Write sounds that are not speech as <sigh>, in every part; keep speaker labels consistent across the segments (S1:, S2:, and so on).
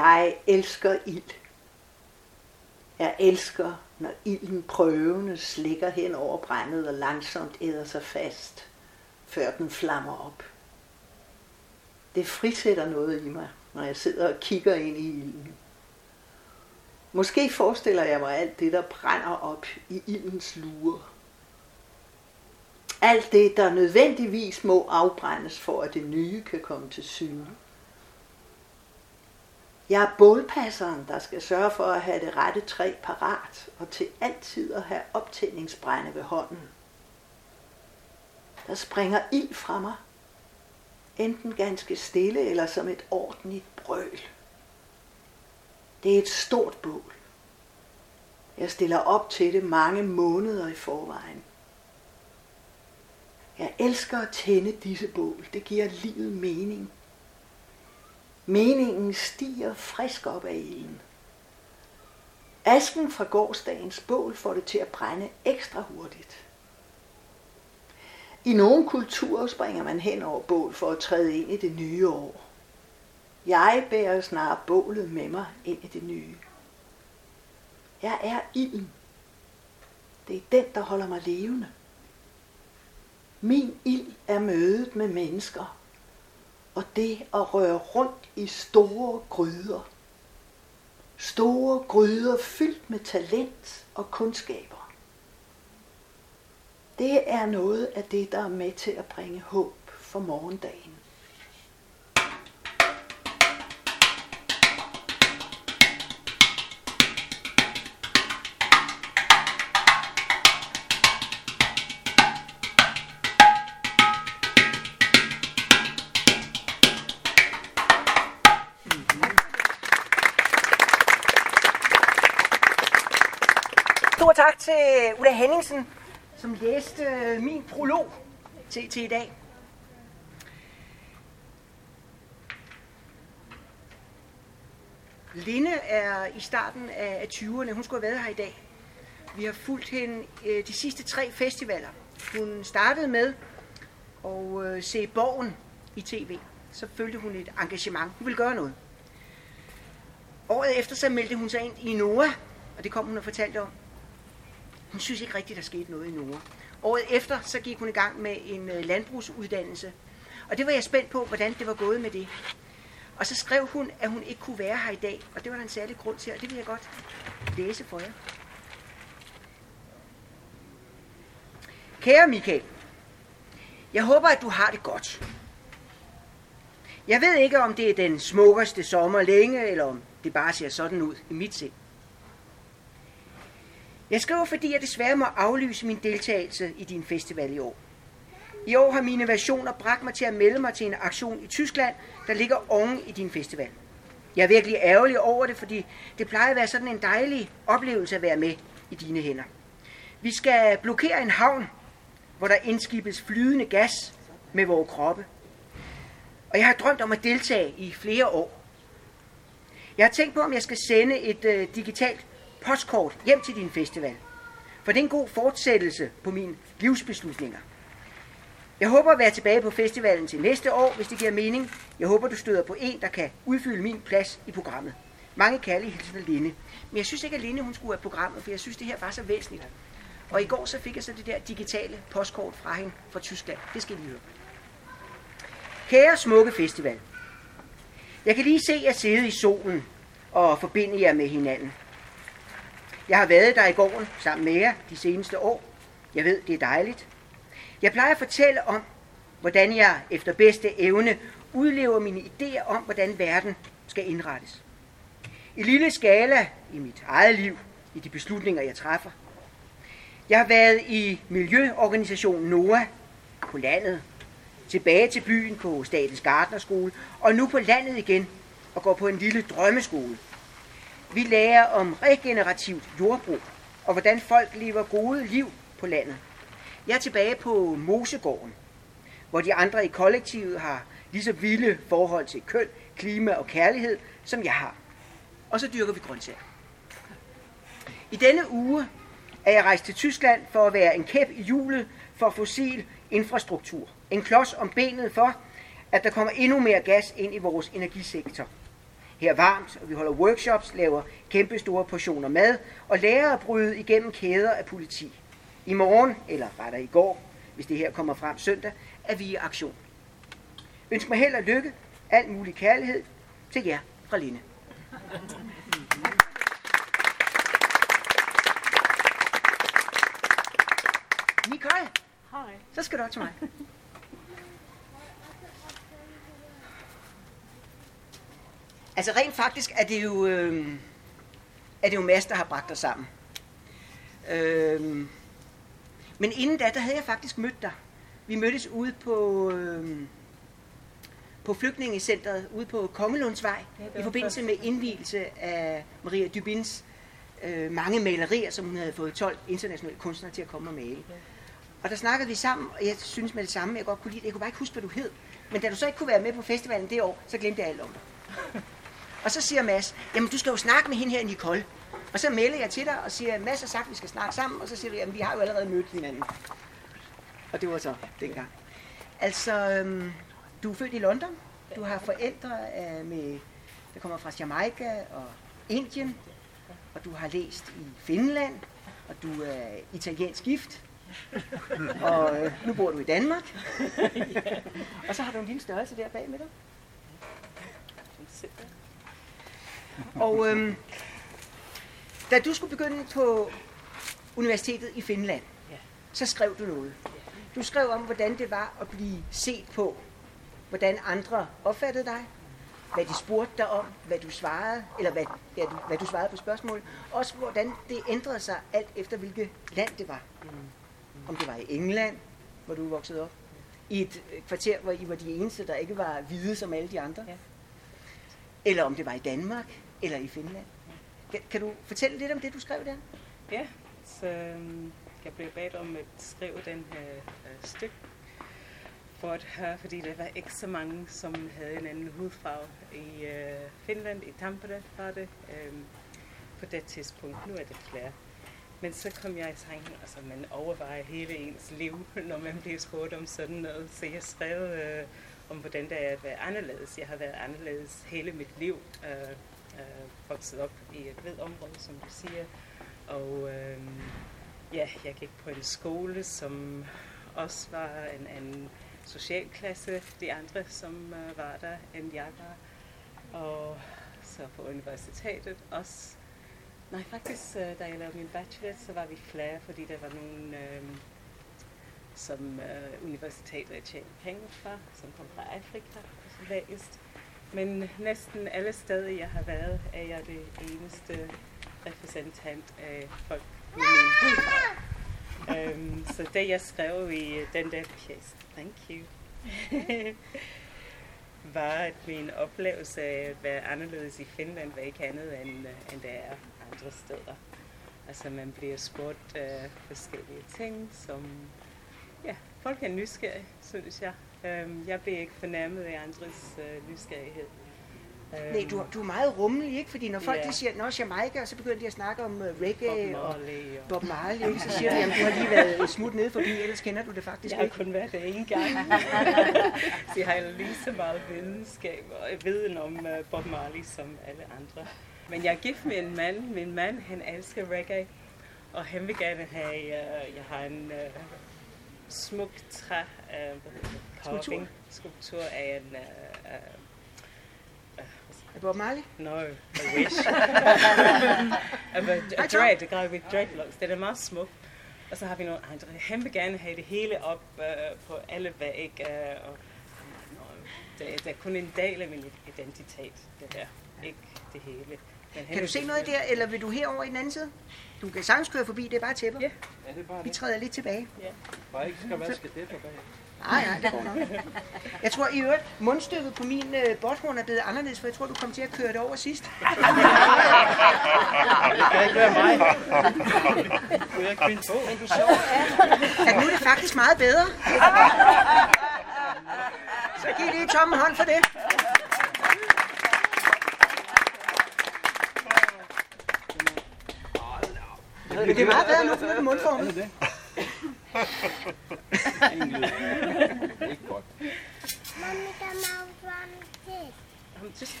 S1: Jeg elsker ild. Jeg elsker, når ilden prøvende slikker hen over brændet og langsomt æder sig fast, før den flammer op. Det frisætter noget i mig, når jeg sidder og kigger ind i ilden. Måske forestiller jeg mig alt det, der brænder op i ildens lure. Alt det, der nødvendigvis må afbrændes for, at det nye kan komme til syne. Jeg er bålpasseren, der skal sørge for at have det rette træ parat, og til altid at have optændingsbrænde ved hånden. Der springer ild fra mig, enten ganske stille eller som et ordentligt brøl. Det er et stort bål. Jeg stiller op til det mange måneder i forvejen. Jeg elsker at tænde disse bål. Det giver livet mening. Meningen stiger frisk op af ilden. Asken fra gårdsdagens bål får det til at brænde ekstra hurtigt. I nogle kulturer springer man hen over bål for at træde ind i det nye år. Jeg bærer snart bålet med mig ind i det nye. Jeg er ilden. Det er den, der holder mig levende. Min ild er mødet med mennesker, og det at røre rundt i store gryder. Store gryder fyldt med talent og kundskaber. Det er noget af det, der er med til at bringe håb for morgendagen.
S2: Tak til Ulla Henningsen, som læste øh, min prolog til, til i dag. Linde er i starten af 20'erne. Hun skulle have været her i dag. Vi har fulgt hende øh, de sidste tre festivaler. Hun startede med at øh, se Borgen i tv. Så følte hun et engagement. Hun ville gøre noget. Året efter så meldte hun sig ind i NOA, og det kom hun og fortalte om. Hun synes ikke rigtigt, der skete noget i Nora. Året efter, så gik hun i gang med en øh, landbrugsuddannelse. Og det var jeg spændt på, hvordan det var gået med det. Og så skrev hun, at hun ikke kunne være her i dag. Og det var der en særlig grund til, og det vil jeg godt læse for jer. Kære Michael, jeg håber, at du har det godt. Jeg ved ikke, om det er den smukkeste sommer længe, eller om det bare ser sådan ud i mit sind. Jeg skriver, fordi jeg desværre må aflyse min deltagelse i din festival i år. I år har mine versioner bragt mig til at melde mig til en aktion i Tyskland, der ligger oven i din festival. Jeg er virkelig ærgerlig over det, fordi det plejer at være sådan en dejlig oplevelse at være med i dine hænder. Vi skal blokere en havn, hvor der indskibes flydende gas med vores kroppe. Og jeg har drømt om at deltage i flere år. Jeg har tænkt på, om jeg skal sende et øh, digitalt postkort hjem til din festival. For det er en god fortsættelse på mine livsbeslutninger. Jeg håber at være tilbage på festivalen til næste år, hvis det giver mening. Jeg håber, du støder på en, der kan udfylde min plads i programmet. Mange kærlige hilsener Linde. Men jeg synes ikke, at Linde hun skulle have programmet, for jeg synes, det her var så væsentligt. Og i går så fik jeg så det der digitale postkort fra hende fra Tyskland. Det skal I høre. Kære smukke festival. Jeg kan lige se jer sidde i solen og forbinde jer med hinanden. Jeg har været der i gården sammen med jer de seneste år. Jeg ved, det er dejligt. Jeg plejer at fortælle om, hvordan jeg efter bedste evne udlever mine idéer om, hvordan verden skal indrettes. I lille skala i mit eget liv, i de beslutninger, jeg træffer. Jeg har været i Miljøorganisationen NOA på landet, tilbage til byen på Statens Gardnerskole, og nu på landet igen og går på en lille drømmeskole vi lærer om regenerativt jordbrug, og hvordan folk lever gode liv på landet. Jeg er tilbage på Mosegården, hvor de andre i kollektivet har lige så vilde forhold til køn, klima og kærlighed, som jeg har. Og så dyrker vi grøntsager. I denne uge er jeg rejst til Tyskland for at være en kæp i hjulet for fossil infrastruktur. En klods om benet for, at der kommer endnu mere gas ind i vores energisektor. Her er varmt, og vi holder workshops, laver kæmpe store portioner mad, og lærer at bryde igennem kæder af politi. I morgen, eller rettere i går, hvis det her kommer frem søndag, er vi i aktion. Ønsk mig held og lykke, al mulig kærlighed til jer fra Linde. Nicole,
S3: Hej.
S2: så skal du op til mig. Altså rent faktisk er det jo, øh, er det jo Mads, der har bragt os sammen. Øh, men inden da, der havde jeg faktisk mødt dig. Vi mødtes ude på, øh, på flygtningecentret ude på Kongelundsvej
S3: Ja,
S2: i forbindelse med indvielse af Maria Dybins øh, mange malerier, som hun havde fået 12 internationale kunstnere til at komme og male.
S3: Ja.
S2: Og der snakkede vi sammen, og jeg synes med det samme, jeg godt kunne lide det. Jeg kunne bare ikke huske, hvad du hed. Men da du så ikke kunne være med på festivalen det år, så glemte jeg alt om dig. <laughs> Og så siger Mads, jamen du skal jo snakke med hende her, Nicole. Og så melder jeg til dig og siger, Mads har sagt, at vi skal snakke sammen. Og så siger du, jamen vi har jo allerede mødt hinanden. Og det var så dengang. Altså, øhm, du er født i London. Du har forældre øh, med, der kommer fra Jamaica og Indien. Og du har læst i Finland. Og du er italiensk gift. Og øh, nu bor du i Danmark. <laughs> og så har du en lille størrelse der bag med dig. Og øhm, da du skulle begynde på universitetet i Finland,
S3: Ja.
S2: så skrev du noget. Du skrev om, hvordan det var at blive set på, hvordan andre opfattede dig, hvad de spurgte dig om, hvad du svarede, eller hvad, ja, du, hvad du svarede på spørgsmål. Også hvordan det ændrede sig alt efter, hvilket land det var. Om det var i England, hvor du voksede op, i et øh, kvarter, hvor I var de eneste, der ikke var hvide som alle de andre.
S3: Ja.
S2: Eller om det var i Danmark, eller i Finland. Kan, kan du fortælle lidt om det, du skrev der?
S3: Ja, så øhm, jeg blev bedt om at skrive den her øh, stykke for at høre, fordi der var ikke så mange, som havde en anden hudfarve i øh, Finland, i Tampere var det øh, på det tidspunkt. Nu er det flere. Men så kom jeg i tanken, altså man overvejer hele ens liv, <laughs> når man bliver spurgt om sådan noget. Så jeg skrev øh, om, hvordan det er at være anderledes. Jeg har været anderledes hele mit liv. Øh, øh, vokset op i et hvid område, som du siger. Og øh, ja, jeg gik på en skole, som også var en anden socialklasse, de andre, som øh, var der, end jeg var. Og så på universitetet også. Nej, faktisk, øh, da jeg lavede min bachelor, så var vi flere, fordi der var nogle, øh, som øh, universitetet tjente penge fra, som kom fra Afrika og så læst. Men næsten alle steder, jeg har været, er jeg det eneste repræsentant af folk med min hudfarve. um, øhm, så det, jeg skrev i øh, den der pjæs, thank you, <laughs> var, at min oplevelse af at være anderledes i Finland var ikke andet, end, øh, end det er andre steder. Altså, man bliver spurgt uh, forskellige ting, som, ja, folk er nysgerrige, synes jeg. Um, jeg bliver ikke fornærmet af andres uh, nysgerrighed.
S2: Nej, du, du er meget rummelig, ikke? Fordi når folk
S3: Ja.
S2: de siger, nå, Jamaica, og så begynder de at snakke om uh, reggae
S3: Bob
S2: og
S3: Marley og...
S2: Bob Marley, ikke? Så siger de, jamen, du har lige været et smut nede forbi, ellers kender du det faktisk
S3: Jeg har
S2: ikke.
S3: kun været det en gang. <laughs> jeg har lige så meget videnskab og viden om uh, Bob Marley som alle andre. Men jeg er gift med en mand. Min mand, han elsker reggae. Og han vil gerne have, uh, jeg har en uh, smuk træ, uh, hvad hedder det?
S2: Skulptur.
S3: Carving, skulptur af en, uh, uh,
S2: Er Bob Marley?
S3: No, I wish. of a, a dread, a guy with dreadlocks. Den er meget smuk. Og så har vi nogle andre. Han vil gerne have det hele op uh, på alle væg. Uh, og, og det, det er kun en del af min identitet, det der. Ikke det hele.
S2: Kan du se noget der, eller vil du herover i den anden side? Du kan sagtens køre forbi, det er bare tæpper.
S3: Ja.
S4: Ja, det er bare
S2: Vi træder lidt tilbage.
S4: Bare ikke skal vaske det på bag.
S2: Nej, nej, det går nok. Jeg tror i øvrigt, mundstykket på min øh, botthorn er blevet anderledes, for jeg tror, du kom til at køre det over sidst. <laughs>
S4: Det kan ikke være mig. Kunne jeg ikke finde på?
S2: Men det sjove er, at nu er det faktisk meget bedre. Så giv lige Tom en hånd for det. Men det er meget bedre nu, for nu er det mundformen.
S4: Er det? Ingen. Ikke godt.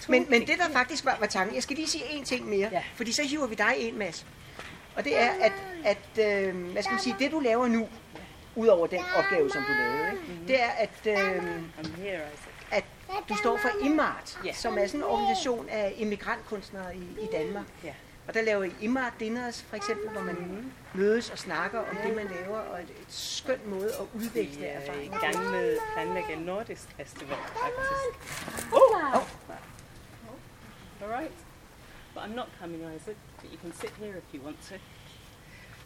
S2: Men, men det der faktisk var, var tanken, jeg skal lige sige en ting mere, ja. fordi så hiver vi dig ind, Mads. Og det er, at, at øh, hvad skal man sige, det du laver nu, udover den opgave, som du lavede, ikke? det er, at, øh, at du står for IMART, som er sådan en organisation af immigrantkunstnere i, i Danmark. Og der laver I IMART dinners, for eksempel, hvor man mødes og snakker om det, man laver, og et, et skønt måde at udveksle erfaringer.
S3: Vi er i gang med at planlægge en nordisk festival, faktisk.
S2: Oh! oh.
S3: All right. But I'm not coming, Isaac. But you can sit here if you want to.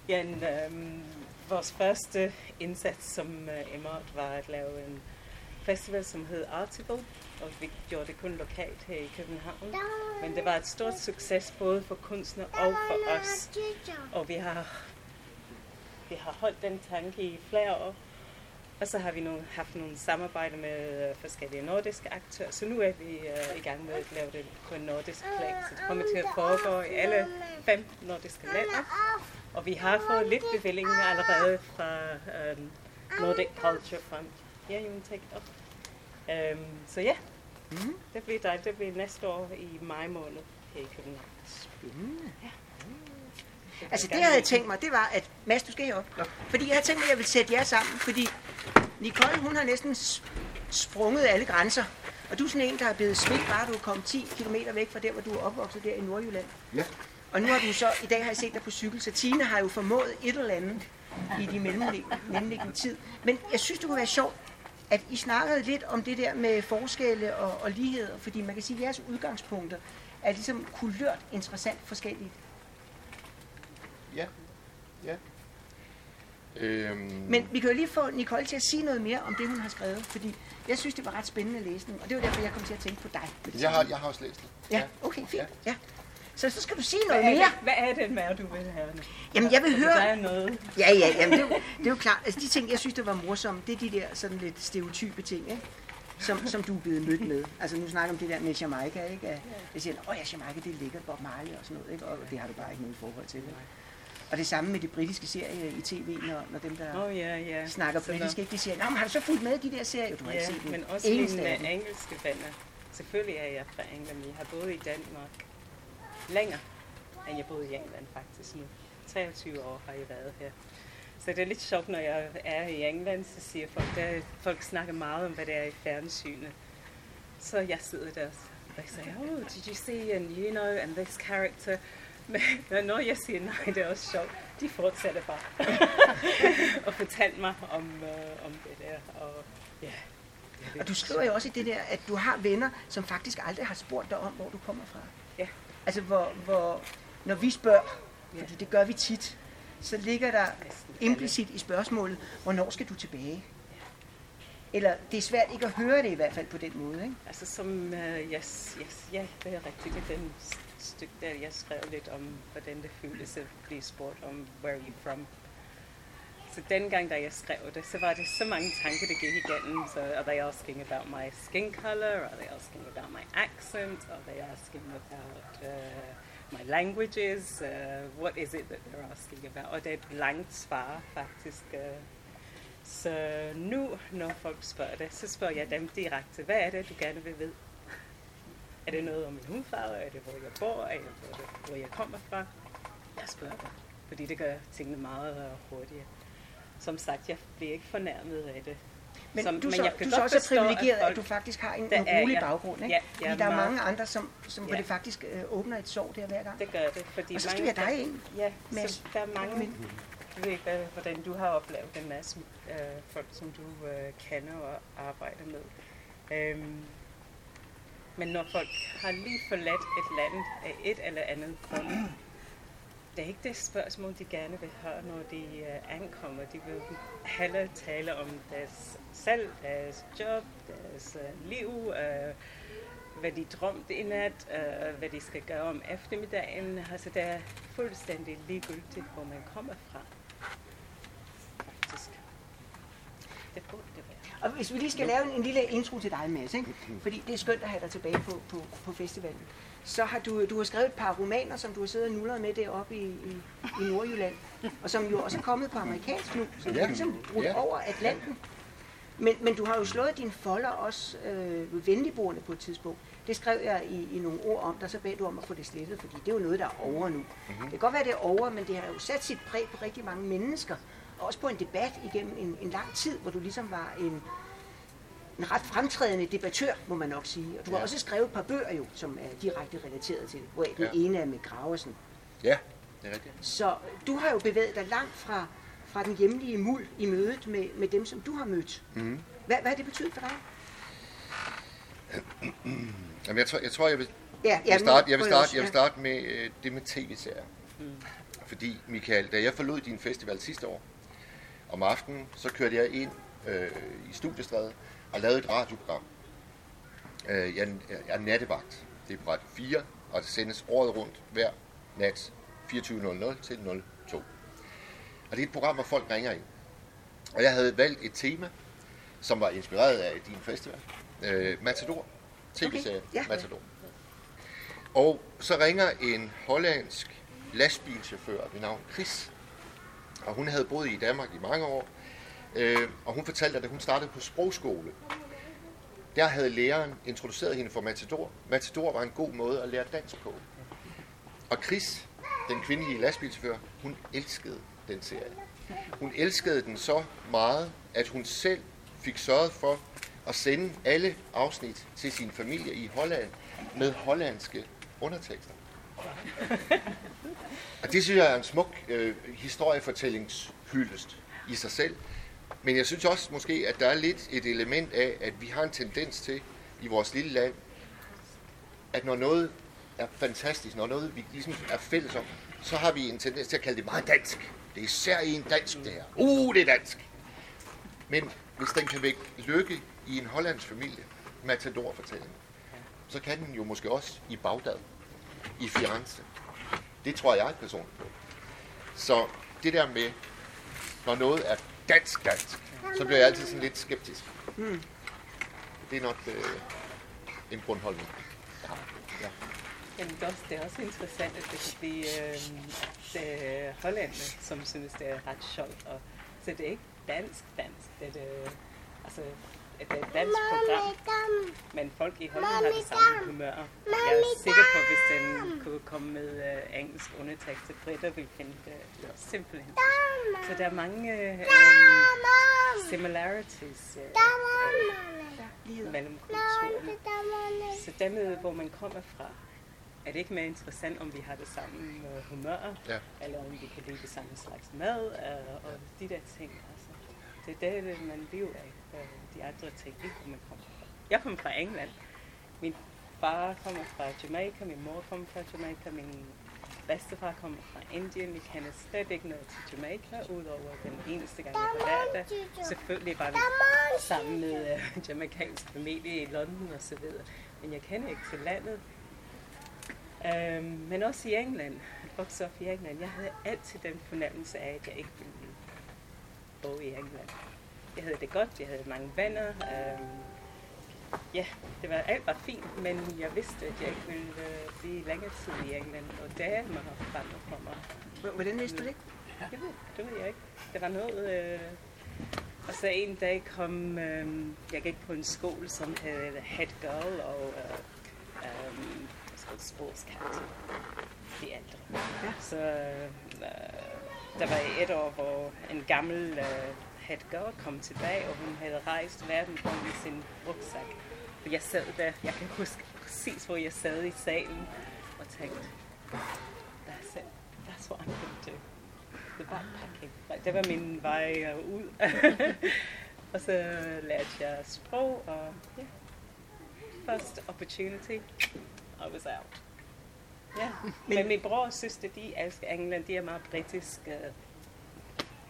S3: Ja, en, øhm, vores første indsats som uh, Emart var at lave en festival, som hed Article, og vi gjorde det kun lokalt her i København. Men det var et stort succes både for kunstnere og for os. Og vi har, vi har holdt den tanke i flere år. Og så har vi nu haft nogle samarbejder med øh, forskellige nordiske aktører. Så nu er vi uh, i gang med at lave det på en nordisk plan. Så det kommer til at foregå i alle fem nordiske lande. Og vi har fået lidt bevilling allerede fra um, Nordic Culture Fund. Want to take it up? Um, så ja, mm. det bliver dejligt. Det bliver næste år i maj måned her i København.
S2: Spændende. Ja. Altså det, jeg havde tænkt mig, det var, at Mads, du skal herop. Ja. Fordi jeg havde tænkt mig, at jeg ville sætte jer sammen, fordi Nicole, hun har næsten sprunget alle grænser. Og du er sådan en, der er blevet smidt, bare du er kommet 10 km væk fra der, hvor du er opvokset der i Nordjylland.
S5: Ja.
S2: Og nu har du så, i dag har jeg set dig på cykel, så Tine har jo formået et eller andet i de mellemliggende tid. Men jeg synes, det kunne være sjovt, at I snakkede lidt om det der med forskelle og, og ligheder, fordi man kan sige, at jeres udgangspunkter er ligesom kulørt interessant forskelligt.
S5: Ja, ja. Øhm...
S2: Men vi kan jo lige få Nicole til at sige noget mere om det, hun har skrevet, fordi jeg synes, det var ret spændende læsning, og det var derfor, jeg kom til at tænke på dig.
S5: Jeg har, jeg har også læst det.
S2: Ja, okay, fint. Ja. ja. Så, så skal du sige noget mere.
S3: Hvad er det mere, du vil have?
S2: Jamen, jeg vil
S3: altså,
S2: høre...
S3: Der er noget.
S2: Ja, ja, jamen, det, er jo, det er jo klart. Altså, de ting, jeg synes, der var morsomme, det er de der sådan lidt stereotype ting, ikke? Som, som du er blevet mødt med. Altså, nu snakker om det der med Jamaica, ikke? At jeg siger, åh ja, Jamaica, det er lækkert, Bob Marley og sådan noget, ikke? Og det har du bare ikke noget forhold til. Ikke? Og det samme med de britiske serier i tv, når, når dem, der
S3: oh, yeah, yeah.
S2: snakker så britisk, ikke? De siger, Nå, men har du så fulgt med de der serier? Du har
S3: yeah,
S2: ikke set
S3: men også mine engelske venner. Selvfølgelig er jeg fra England, jeg har boet i Danmark længere end jeg boede i England faktisk nu. 23 år har jeg været her. Så det er lidt sjovt, når jeg er i England, så siger folk, der, folk snakker meget om, hvad det er i fjernsynet. Så jeg sidder der og siger, oh, did you see, and you know, and this character. Men når jeg siger nej, det er også sjovt, de fortsætter bare <laughs> og fortæller mig om, uh, om det der. Og, ja,
S2: yeah. og du skriver jo også i det der, at du har venner, som faktisk aldrig har spurgt dig om, hvor du kommer fra. Altså, hvor, hvor når vi spørger, for det gør vi tit, så ligger der implicit i spørgsmålet, hvornår skal du tilbage? Eller det er svært ikke at høre det i hvert fald på den måde, ikke?
S3: Altså som, uh, yes, yes, ja, det er rigtigt. Er den stykke der, jeg skrev lidt om, hvordan det føles at blive spurgt om, where are you from? Så dengang, da jeg skrev det, så var det så mange tanker, der gik igennem. Så are they asking about my skin color? Are they asking about my accent? Are they asking about uh, my languages? Uh, what is it that they're asking about? Og det er et langt svar, faktisk. Uh, så nu, når folk spørger det, så spørger jeg dem direkte, hvad er det, du gerne vil vide? Er det noget om min hudfarve? Er det, hvor jeg bor? Er det, hvor jeg kommer fra? Jeg spørger dem, fordi det gør tingene meget hurtigere. Som sagt, jeg bliver ikke fornærmet af det.
S2: Men som, du, så, men jeg du så også er privilegeret, at, at du faktisk har en, en rolig baggrund, ikke?
S3: Ja,
S2: ja, fordi der er mange andre, som, som ja. det faktisk øh, åbner et sår der hver gang.
S3: Det gør det. Fordi
S2: og så skal vi have dig ind.
S3: Ja, med så der er mange, min. jeg ved ikke, hvordan du har oplevet en masse øh, folk, som du øh, kender og arbejder med. Øhm, men når folk har lige forladt et land af et eller andet grund, det er ikke det spørgsmål, de gerne vil høre, når de uh, ankommer. De vil hellere tale om deres selv, deres job, deres uh, liv, uh, hvad de drømte i nat, uh, hvad de skal gøre om eftermiddagen. Altså, det er fuldstændig ligegyldigt, hvor man kommer fra. Faktisk. Det burde det være.
S2: Og hvis vi lige skal lave en, en lille intro til dig, Mads, ikke? fordi det er skønt at have dig tilbage på, på, på festivalen så har du, du har skrevet et par romaner, som du har siddet og nullet med deroppe i, i, i Nordjylland, og som jo også er kommet på amerikansk nu, så ja. er ligesom brudt ja. over Atlanten. Men, men du har jo slået dine folder også øh, venligboerne på et tidspunkt. Det skrev jeg i, i nogle ord om, der så bad du om at få det slettet, fordi det er jo noget, der er over nu. Mm-hmm. Det kan godt være, det er over, men det har jo sat sit præg på rigtig mange mennesker. Og også på en debat igennem en, en lang tid, hvor du ligesom var en, en ret fremtrædende debattør, må man nok sige. Og du har
S5: Ja.
S2: også skrevet et par bøger jo, som er direkte relateret til det, hvor den
S5: Ja.
S2: ene er med Graversen.
S5: Ja, det er rigtigt.
S2: Så du har jo bevæget dig langt fra, fra den hjemlige muld i mødet med, med dem, som du har mødt.
S5: Mhm.
S2: Hvad, hvad har det betydet for dig?
S5: Jamen, jeg, tror, jeg tror, jeg vil,
S2: Ja,
S5: jeg vil starte, jeg vil starte, jeg vil
S2: ja.
S5: starte med øh, det med tv-serier. Fordi, Michael, da jeg forlod din festival sidste år, om aftenen, så kørte jeg ind øh, i studiestrædet og lavede et radioprogram. Øh, jeg, jeg er nattevagt. Det er på Radio 4, og det sendes året rundt hver nat 24.00 til 02. Og det er et program, hvor folk ringer ind. Og jeg havde valgt et tema, som var inspireret af din festival. Øh, Matador. TV-serie
S2: Okay, ja.
S5: Matador. Og så ringer en hollandsk lastbilchauffør ved navn Chris. Og hun havde boet i Danmark i mange år. Øh, og hun fortalte, at da hun startede på sprogskole, der havde læreren introduceret hende for Matador. Matador var en god måde at lære dansk på. Og Chris, den kvindelige lastbilsfører, hun elskede den serie. Hun elskede den så meget, at hun selv fik sørget for at sende alle afsnit til sin familie i Holland med hollandske undertekster. Og det synes jeg er en smuk øh, historiefortællingshyldest i sig selv. Men jeg synes også måske, at der er lidt et element af, at vi har en tendens til i vores lille land, at når noget er fantastisk, når noget vi ligesom er fælles om, så har vi en tendens til at kalde det meget dansk. Det er især i en dansk, det her. Uh, det er dansk. Men hvis den kan vække lykke i en hollandsk familie, Matador-fortælling, så kan den jo måske også i Bagdad, i Firenze. Det tror jeg personligt på. Så det der med, når noget er dansk dansk, så bliver jeg altid sådan lidt skeptisk. Det er nok øh, en grundholdning. jeg har. Ja.
S3: Jamen, det er, også, det er også interessant, at det kan blive øh, det er hollænder, som synes, det er ret sjovt. Og, så det er ikke dansk dansk. Det er, det, altså, det er et dansk program, men folk i Holland har det samme humør. Jeg er sikker på, at hvis den kunne komme med øh, engelsk undertekst, så Britter vil finde det simpelthen. Så der er mange øh, øh, similarities øh, øh, mellem kulturerne. Så dermed, hvor man kommer fra, er det ikke mere interessant, om vi har det samme øh, humør,
S5: Ja.
S3: eller om vi kan lide det samme slags mad, øh, og de der ting. Altså, det er det, man lever af, de andre ting, ikke hvor man kommer fra. Jeg kommer fra England. Min far kommer fra Jamaica, min mor kommer fra Jamaica, min bedstefar kommer fra Indien. Vi kender slet ikke noget til Jamaica, udover den eneste gang, jeg har været der. Selvfølgelig var vi sammen med øh, uh, jamaikansk familie i London og så videre. Men jeg kender ikke til landet. Um, men også i England, Vokset op i England, jeg havde altid den fornemmelse af, at jeg ikke ville bo i England. Jeg havde det godt, jeg havde mange venner. Øhm, ja, det var, alt var fint, men jeg vidste, at jeg ikke ville øh, blive længere tid i England, og det har forandret for mig.
S2: Hvordan vidste du det?
S3: Jeg ved, det ved jeg ikke. Det var noget... Øh, og så en dag kom... Øh, jeg gik på en skole, som hed Head Girl og øh, øh, sportskaptajn. De ældre.
S2: Ja.
S3: Så øh, der var et år, hvor en gammel øh, head girl kom tilbage, og hun havde rejst verden rundt i sin rygsæk. Og jeg sad der, jeg kan huske præcis, hvor jeg sad i salen og tænkte, that's it, that's what I'm going to do. The backpacking. Det var min vej øh, ud. <laughs> og så lærte jeg sprog, og ja, first opportunity, I was out. Ja, men min bror og søster, de elsker England, de er meget britiske.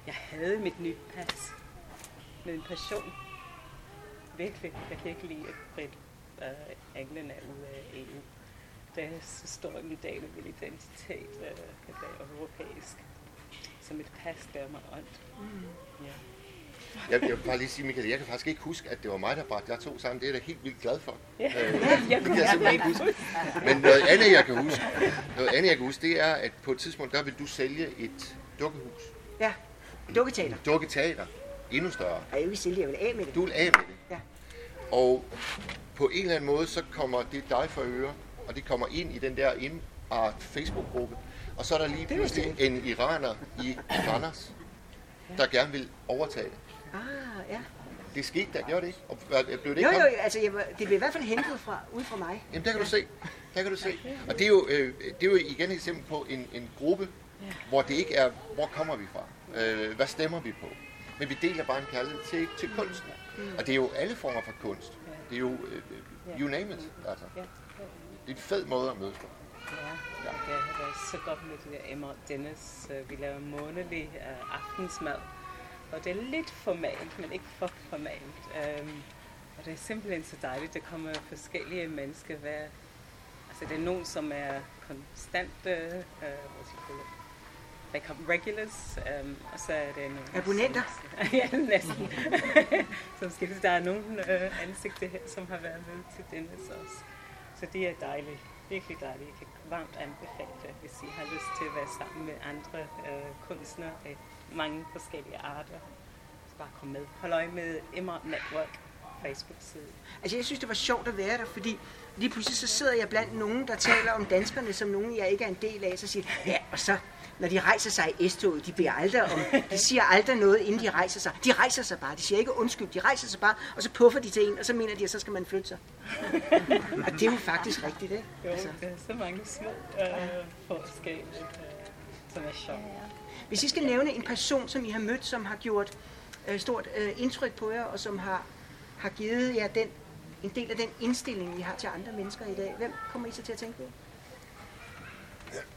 S3: Jeg havde mit nyt pas med en passion. Virkelig, jeg kan ikke lide, at Brit, uh, England er ude af EU. Det er så stor en del af min identitet, at det er europæisk. Så mit pas gør mig ondt. Ja.
S5: Jeg, jeg vil bare lige sige, Michael, jeg kan faktisk ikke huske, at det var mig, der bragte jer to sammen. Det er jeg da helt vildt glad for.
S3: Ja,
S5: Øh, <laughs>
S3: jeg kunne
S5: jeg simpelthen ikke huske. Men noget andet, jeg kan huske, noget andet, jeg kan huske, det er, at på et tidspunkt, der vil du sælge et dukkehus.
S2: Ja, dukketeater.
S5: Dukketeater. endnu større.
S2: Og jeg vil sige, jeg vil af med det.
S5: Du vil af med det.
S2: Ja.
S5: Og på en eller anden måde, så kommer det dig for øre, og det kommer ind i den der indart Facebook-gruppe. Og så er der lige
S2: Det
S5: pludselig en iraner i Randers, der gerne vil overtage det.
S2: Ah, ja.
S5: Det skete der, gjorde det ikke? Og blev det
S2: Jo,
S5: ikke
S2: jo,
S5: ham?
S2: altså, jeg, det blev i hvert fald hentet fra, ud fra mig.
S5: Jamen, der kan du se. Der kan du se. Og det er jo, øh, det er jo igen et eksempel på en, en gruppe, hvor det ikke er, hvor kommer vi fra? Øh, hvad stemmer vi på? Men vi deler bare en kærlighed til, til kunsten. Og det er jo alle former for kunst. Det er jo, øh, øh, you name it. Altså. Det er en fed måde at mødes på.
S3: Ja, det har været så godt med det Emma Dennis. Øh, Vi laver månedlig uh, aftensmad. Og det er lidt formalt, men ikke for formalt. Um, og det er simpelthen så dejligt. Der kommer forskellige mennesker hver... Altså det er nogen, som er konstante, uh, hvad skal They come regulars, um, og så er det nogle...
S2: Abonnenter?
S3: Som, <laughs> ja, næsten. <laughs> som skal, der er nogle uh, ansigter her, som har været med til Dennis også. Så det er dejligt. Virkelig dejligt. Jeg kan varmt anbefale det, hvis I har lyst til at være sammen med andre øh, kunstnere af mange forskellige arter. Så bare kom med. Hold øje med Emma Network Facebook-side.
S2: Altså, jeg synes, det var sjovt at være der, fordi lige pludselig så sidder jeg blandt nogen, der taler om danskerne som nogen, jeg ikke er en del af. Så siger de, ja, og så når de rejser sig i S-toget, de beder aldrig om, de siger aldrig noget, inden de rejser sig. De rejser sig bare, de siger ikke undskyld, de rejser sig bare, og så puffer de til en, og så mener de, at så skal man flytte sig. og det er jo faktisk rigtigt, ikke?
S3: Jo,
S2: Altså,
S3: det er så mange små øh, forskelle, øh, som er sjovt.
S2: hvis I skal nævne en person, som I har mødt, som har gjort øh, stort øh, indtryk på jer, og som har, har givet jer den, en del af den indstilling, I har til andre mennesker i dag, hvem kommer I så til at tænke på?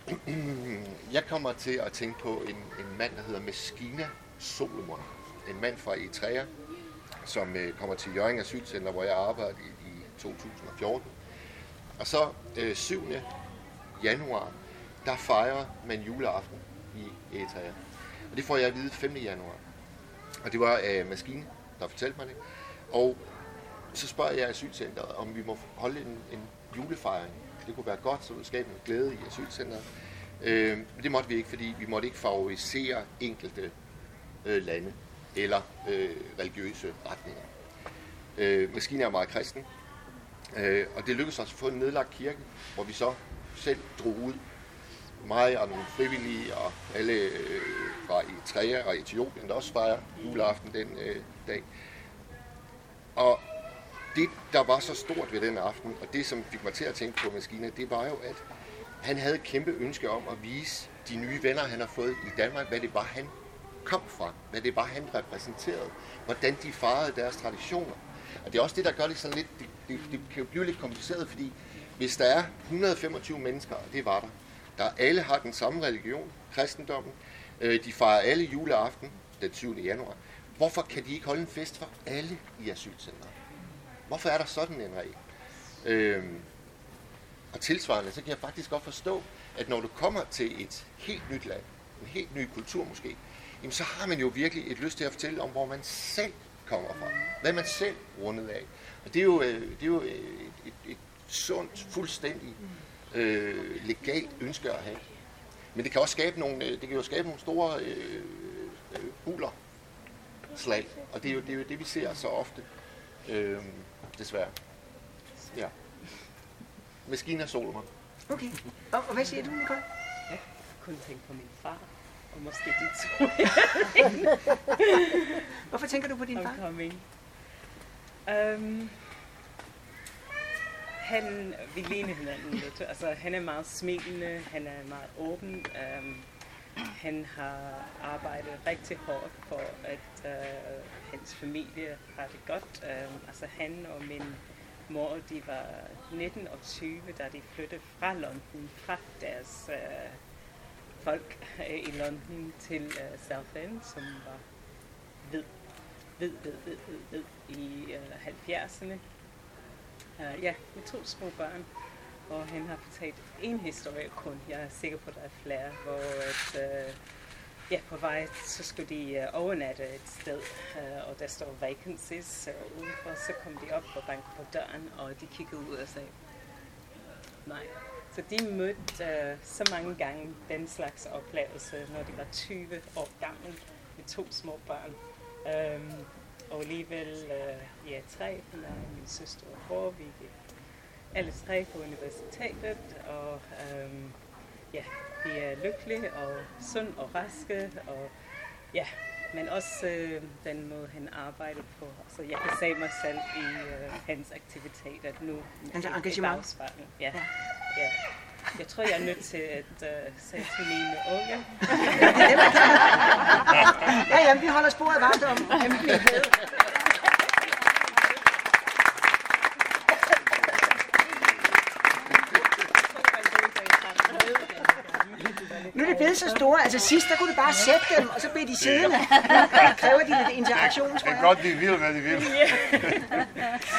S2: <clears throat>
S5: Jeg kommer til at tænke på en, en mand, der hedder Meskina Solomon. En mand fra Eritrea, som øh, kommer til Jørgen Asylcenter, hvor jeg arbejdede i, i 2014. Og så øh, 7. januar, der fejrer man juleaften i Eritrea. Og det får jeg at vide 5. januar. Og det var øh, Maskine, der fortalte mig det. Og så spørger jeg asylcenteret, om vi må holde en, en julefejring. Det kunne være godt, så vi skabe noget glæde i asylcenteret. Øh, men det måtte vi ikke, fordi vi måtte ikke favorisere enkelte øh, lande eller øh, religiøse retninger. Øh, maskinen er meget kristen, øh, og det lykkedes os at få en nedlagt kirke, hvor vi så selv drog ud. Mig og nogle frivillige og alle øh, fra Eritrea og Etiopien, der også fejrer juleaften den øh, dag. Og det, der var så stort ved den aften, og det, som fik mig til at tænke på Maskine, det var jo, at han havde et kæmpe ønske om at vise de nye venner, han har fået i Danmark, hvad det var, han kom fra, hvad det var, han repræsenterede, hvordan de farede deres traditioner. Og det er også det, der gør det sådan lidt, det, det, det kan jo blive lidt kompliceret, fordi hvis der er 125 mennesker, og det var der, der alle har den samme religion, kristendommen, øh, de fejrer alle juleaften den 7. januar, hvorfor kan de ikke holde en fest for alle i asylcentret? Hvorfor er der sådan en regel? Øhm, og tilsvarende, så kan jeg faktisk godt forstå, at når du kommer til et helt nyt land, en helt ny kultur måske, jamen så har man jo virkelig et lyst til at fortælle om, hvor man selv kommer fra. Hvad man selv rundet af. Og det er jo, øh, det er jo øh, et, et, et sundt, fuldstændig øh, legalt ønske at have. Men det kan også skabe nogle, øh, det kan jo skabe nogle store øh, øh, buler slag. Og det er, jo, det er jo det, vi ser så ofte. Øh, desværre. Ja. Maskiner Solomon.
S2: Okay. Og, og hvad siger du, Nicole?
S3: Jeg kunne tænke på min far, og måske de to <laughs>
S2: Hvorfor tænker du på din far?
S3: omkoming. Um, han, vi ligner hinanden lidt. Altså, han er meget smilende, han er meget åben. Um, han har arbejdet rigtig hårdt for, at øh, hans familie har det godt. Um, altså, han og min mor, de var 19 og 20, da de flyttede fra London, fra deres øh, folk øh, i London til øh, Southend, som var hvid ved, ved, hvid, hvid, hvid i øh, 70'erne. Uh, øh, ja, med to små børn. Og han har fortalt en historie kun. Jeg er sikker på, at der er flere, hvor at, øh, ja, på vej, så skulle de øh, overnatte et sted, øh, og der står vacancies øh, udenfor. Så kom de op og bankede på døren, og de kiggede ud og sagde, nej. Så de mødte øh, så mange gange den slags oplevelse, når de var 20 år gamle med to små børn Øh, og alligevel, øh, ja, tre, min søster og bror, vi gik alle tre på universitetet, og øhm, ja, vi er lykkelige og sund og raske, og ja, men også øh, den måde, han arbejder på. Altså, jeg kan se mig selv i øh, hans aktiviteter nu. I
S2: engagement.
S3: bagsparken. Ja. ja. Jeg tror, jeg er nødt til at øh, se til mine unge. <laughs>
S2: Ja, jamen, vi holder sporet varmt om. Jamen, vi er med. Nu er det blevet så store. Altså sidst, der kunne du bare sætte dem, og så blev de siddende. Det kræver de lidt interaktion, tror
S4: Det er
S2: jeg.
S4: godt, de vil, hvad de vil.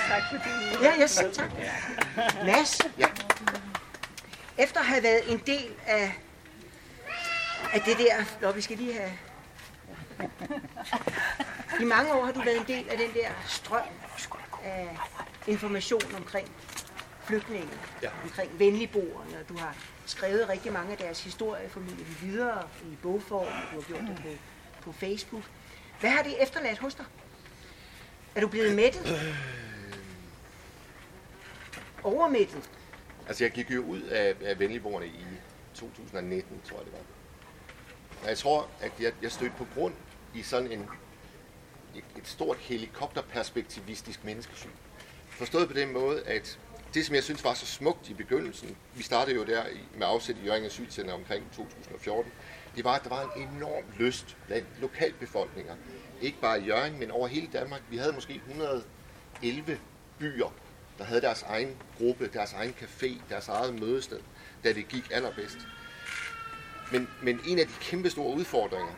S3: Tak fordi
S2: Ja, yes, tak. Mads,
S5: Ja.
S2: efter at have været en del af, af det der, når vi skal lige have... I mange år har du været en del af den der strøm af information omkring flygtninge,
S5: Ja.
S2: omkring venligboerne, og du har skrevet rigtig mange af deres historier, formidlet dem videre i bogform, og du har gjort det på, på Facebook. Hvad har det efterladt hos dig? Er du blevet mættet? Overmættet?
S5: Altså, jeg gik jo ud af, af venligborgerne i 2019, tror jeg det var. Og jeg tror, at jeg, jeg stødte på grund i sådan en, et, et stort helikopterperspektivistisk menneskesyn. Forstået på den måde, at det, som jeg synes var så smukt i begyndelsen, vi startede jo der i- med afsæt i Jørgen Asylcenter omkring 2014, det var, at der var en enorm lyst blandt lokalbefolkninger. Ikke bare i Jørgen, men over hele Danmark. Vi havde måske 111 byer, der havde deres egen gruppe, deres egen café, deres eget mødested, da det gik allerbedst. Men, men en af de kæmpe store udfordringer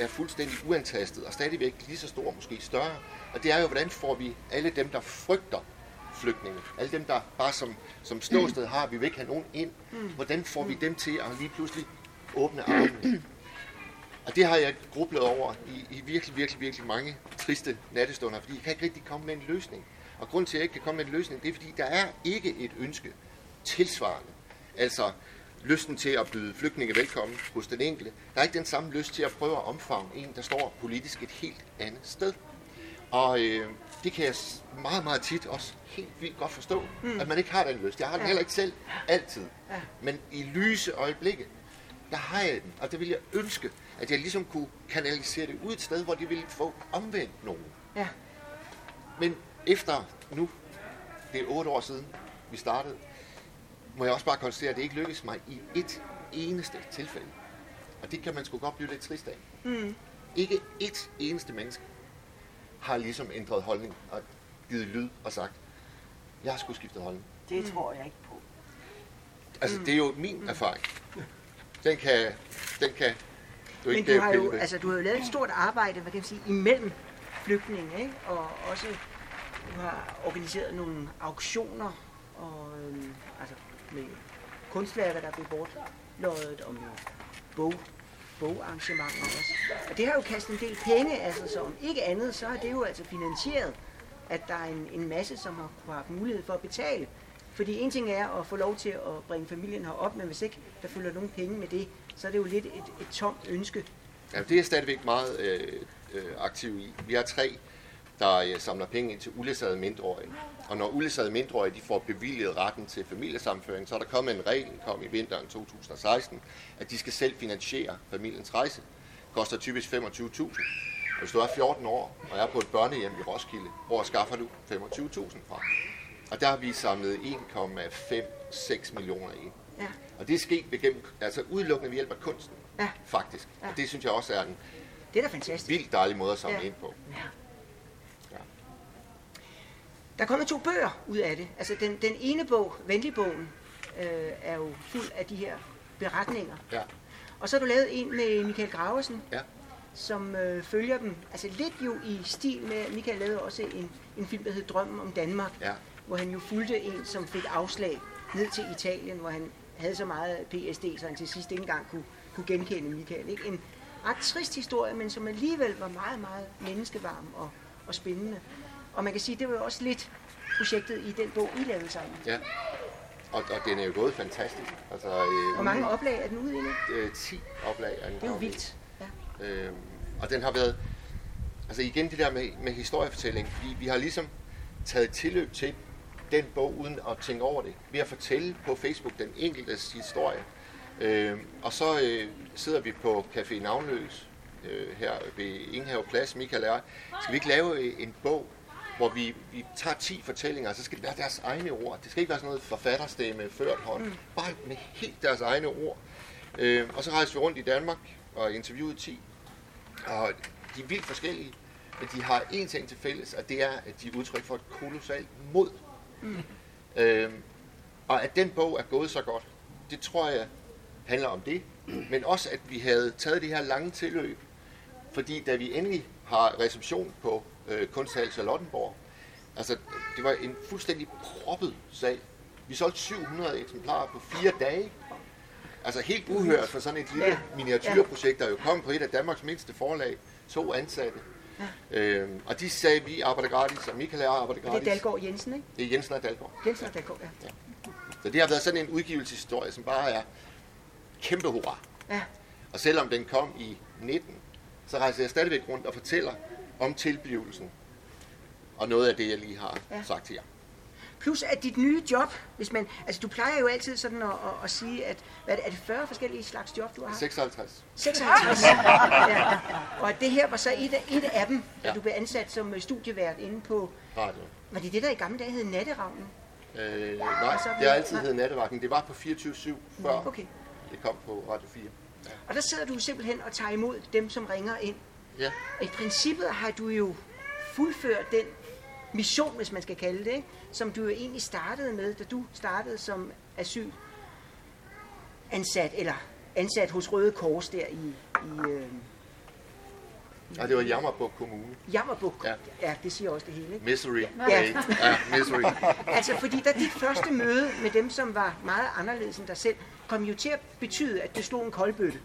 S5: er fuldstændig uantastet, og stadigvæk lige så stor, måske større. Og det er jo, hvordan får vi alle dem, der frygter flygtninge, alle dem, der bare som, som ståsted har, vi vil ikke have nogen ind, hvordan får vi dem til at lige pludselig åbne armene? Og det har jeg grublet over i, i virkelig, virkelig, virkelig mange triste nattestunder, fordi jeg kan ikke rigtig komme med en løsning. Og grund til, at jeg ikke kan komme med en løsning, det er, fordi der er ikke et ønske tilsvarende. Altså lysten til at byde flygtninge velkommen hos den enkelte. Der er ikke den samme lyst til at prøve at omfavne en, der står politisk et helt andet sted. Og øh, det kan jeg meget, meget tit også helt vildt godt forstå, mm. at man ikke har den lyst. Jeg har den heller ikke selv altid.
S2: Ja.
S5: Men i lyse øjeblikke, der har jeg den. Og det vil jeg ønske, at jeg ligesom kunne kanalisere det ud et sted, hvor de ville få omvendt nogen.
S2: Ja.
S5: Men efter nu, det er otte år siden, vi startede, må jeg også bare konstatere, at det ikke lykkedes mig i et eneste tilfælde. Og det kan man sgu godt blive lidt trist af.
S2: Mm.
S5: Ikke et eneste menneske har ligesom ændret holdning og givet lyd og sagt, jeg har sgu skiftet holdning.
S1: Det tror jeg ikke på.
S5: Altså, det er jo min erfaring. Den kan, den kan du
S2: Men
S5: ikke
S2: du har,
S5: pille
S2: jo, altså, du har jo lavet et stort arbejde, hvad kan man sige, imellem flygtninge, ikke? og også du har organiseret nogle auktioner, og, øhm, altså med kunstværker, der blev bortløjet, og med bog, bogarrangementer også. Og det har jo kastet en del penge, altså så om ikke andet, så er det jo altså finansieret, at der er en, en masse, som har, har haft mulighed for at betale. Fordi en ting er at få lov til at bringe familien herop, men hvis ikke der følger nogen penge med det, så er det jo lidt et, et tomt ønske.
S5: Ja, det er jeg stadigvæk meget øh, øh, aktiv i. Vi har tre, der øh, samler penge ind til uledsagede mindreårige. Og når uledsagede mindreårige de får bevilget retten til familiesamføring, så er der kommet en regel, kom i vinteren 2016, at de skal selv finansiere familiens rejse. Det koster typisk 25.000. Hvis du er 14 år og er på et børnehjem i Roskilde, hvor skaffer du 25.000 fra? Og der har vi samlet 1,56 millioner ind.
S2: Ja.
S5: Og det er sket gennem, altså udelukkende ved hjælp af kunsten,
S2: Ja.
S5: faktisk.
S2: Ja.
S5: Og det synes jeg også er en
S2: Det er da fantastisk.
S5: vildt dejlig måde at samle
S2: Ja.
S5: ind på.
S2: Der er kommet to bøger ud af det. Altså den, den ene bog, Venligbogen, øh, er jo fuld af de her beretninger.
S5: Ja.
S2: Og så har du lavet en med Michael Graversen,
S5: Ja.
S2: som øh, følger dem. Altså lidt jo i stil med, Michael lavede også en, en film, der hed Drømmen om Danmark,
S5: Ja.
S2: hvor han jo fulgte en, som fik afslag ned til Italien, hvor han havde så meget PSD, så han til sidst ikke engang kunne, kunne genkende Michael. Ikke? En ret trist historie, men som alligevel var meget, meget menneskevarm og, og spændende. Og man kan sige, det var jo også lidt projektet i den bog, I lavede sammen.
S5: ja. Og, og den er jo gået fantastisk. Altså, øh,
S2: Hvor mange oplag er den ude i nu?
S5: øh, 10 oplag er den
S2: Det er jo vildt. Ja.
S5: Øhm, og den har været altså igen det der med, med historiefortælling, fordi vi har ligesom taget tilløb til den bog uden at tænke over det, ved at fortælle på Facebook den enkeltes historie. Øh, og så øh, sidder vi på Café Navnløs øh, her ved Ingenhav Plads, Michael og jeg. Skal vi ikke lave øh, en bog, hvor vi, vi tager 10 fortællinger, og så skal det være deres egne ord. Det skal ikke være sådan noget forfatterstemme, ført hånd. Mm. Bare med helt deres egne ord. Øh, og så rejser vi rundt i Danmark og interviewede 10. Og de er vildt forskellige, men de har én ting til fælles, og det er, at de er udtryk for et kolossalt mod. Mm. Øh, og at den bog er gået så godt, det tror jeg handler om det, men også at vi havde taget det her lange tilløb, fordi da vi endelig har reception på øh, Kunsthal Charlottenborg, altså det var en fuldstændig proppet sag. Vi solgte 700 eksemplarer på fire dage. Altså helt uhørt for sådan et lille ja. miniatyrprojekt, der jo kom på et af Danmarks mindste forlag, to ansatte. Ja. Øhm, og de sagde, at vi arbejder gratis, og Michael og arbejder gratis.
S2: Det er Dalgaard Jensen, ikke?
S5: Det er Jensen og Dalgaard.
S2: Jensen og Dalgaard, ja. ja.
S5: Så det har været sådan en udgivelseshistorie, som bare er kæmpe hurra. Ja. Og selvom den kom i 19, så rejser jeg stadigvæk rundt og fortæller om tilblivelsen. Og noget af det, jeg lige har ja. sagt til jer.
S2: Plus at dit nye job, hvis man, altså du plejer jo altid sådan at, at, at sige, at hvad er, det, er det 40 forskellige slags job, du har?
S5: 56.
S2: 56. ja. Og at det her var så et af, et af dem, ja. at du blev ansat som studievært inde på...
S5: Radio.
S2: Var det det, der i gamle dage hed Natteravnen?
S5: Øh, nej, det har altid heddet Nattevagten. Det var på 24-7 før okay. det kom på Radio 4.
S2: Ja. Og der sidder du simpelthen og tager imod dem, som ringer ind. Ja. I princippet har du jo fuldført den mission, hvis man skal kalde det, ikke? som du jo egentlig startede med, da du startede som asyl ansat, eller ansat hos Røde Kors der i... i øh,
S5: Ja, det var Jammerbuk Kommune.
S2: Jammerbuk, ja. ja, det siger også det hele. Ikke?
S5: Misery. Ja. ja, misery.
S2: altså, fordi der dit første møde med dem, som var meget anderledes end dig selv, kom jo til at betyde, at du slog en koldbøtte.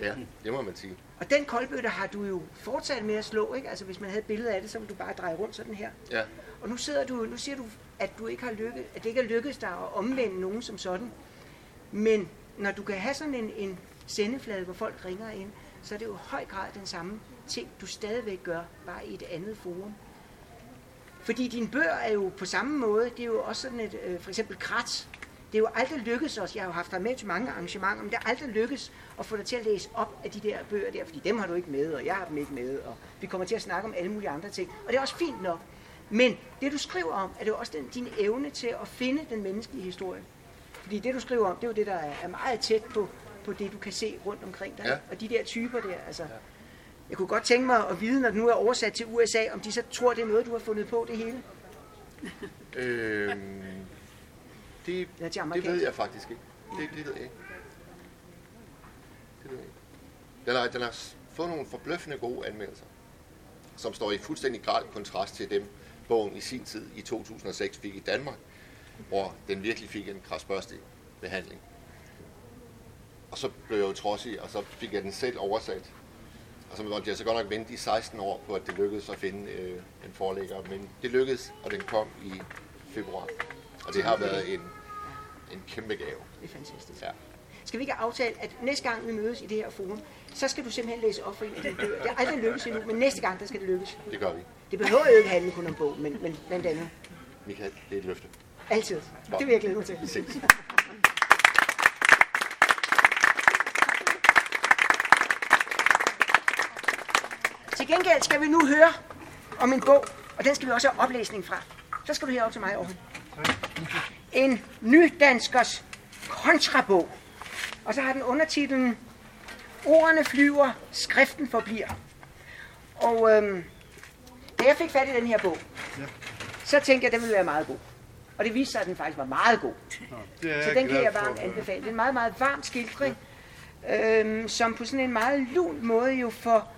S5: Ja, det må man sige.
S2: Og den koldbøtte har du jo fortsat med at slå, ikke? Altså, hvis man havde et billede af det, så ville du bare dreje rundt sådan her. Ja. Og nu sidder du, nu siger du, at du ikke har lykkes, at det ikke er lykkedes dig at omvende nogen som sådan. Men når du kan have sådan en, en sendeflade, hvor folk ringer ind, så er det jo i høj grad den samme ting, du stadigvæk gør, bare i et andet forum. Fordi dine bøger er jo på samme måde, det er jo også sådan et, øh, for eksempel Kratz, det er jo aldrig lykkedes os, jeg har jo haft dig med til mange arrangementer, men det er aldrig lykkedes at få dig til at læse op af de der bøger der, fordi dem har du ikke med, og jeg har dem ikke med, og vi kommer til at snakke om alle mulige andre ting. Og det er også fint nok. Men det du skriver om, er det jo også den, din evne til at finde den menneskelige historie. Fordi det du skriver om, det er jo det, der er meget tæt på, på det, du kan se rundt omkring dig. Ja. Og de der typer der, altså... Ja. Jeg kunne godt tænke mig at vide, når du nu er oversat til USA, om de så tror, det er noget, du har fundet på, det hele.
S5: øhm, det, det ved jeg faktisk ikke. Det, det ved jeg ikke. Det ved jeg ikke. Den har, den har fået nogle forbløffende gode anmeldelser, som står i fuldstændig grad kontrast til dem, bogen i sin tid i 2006 fik i Danmark, hvor den virkelig fik en krasbørstig behandling. Og så blev jeg jo trodsig, og så fik jeg den selv oversat. Og så måtte jeg så godt nok vente i 16 år på, at det lykkedes at finde øh, en forlægger. Men det lykkedes, og den kom i februar. Og det har været en, en kæmpe gave.
S2: Det er fantastisk. Ja. Skal vi ikke aftale, at næste gang vi mødes i det her forum, så skal du simpelthen læse op for en af dine bøger. Det er aldrig lykkes endnu, men næste gang, der skal det lykkes.
S5: Det gør vi.
S2: Det behøver jo ikke handle kun om bog, men, men blandt andet.
S5: Michael, det er et løfte.
S2: Altid. Det vil jeg glæde mig til. Vi ses. Til gengæld skal vi nu høre om en bog, og den skal vi også have oplæsning fra. Så skal du herop til mig, Aarhus. En nydanskers kontrabog. Og så har den undertitlen Ordene flyver, skriften forbliver. Og øhm, da jeg fik fat i den her bog, ja. så tænkte jeg, at den ville være meget god. Og det viste sig, at den faktisk var meget god. Ja, så den kan jeg varmt anbefale. Det er en meget, meget varm skildring, ja. øhm, som på sådan en meget lun måde jo får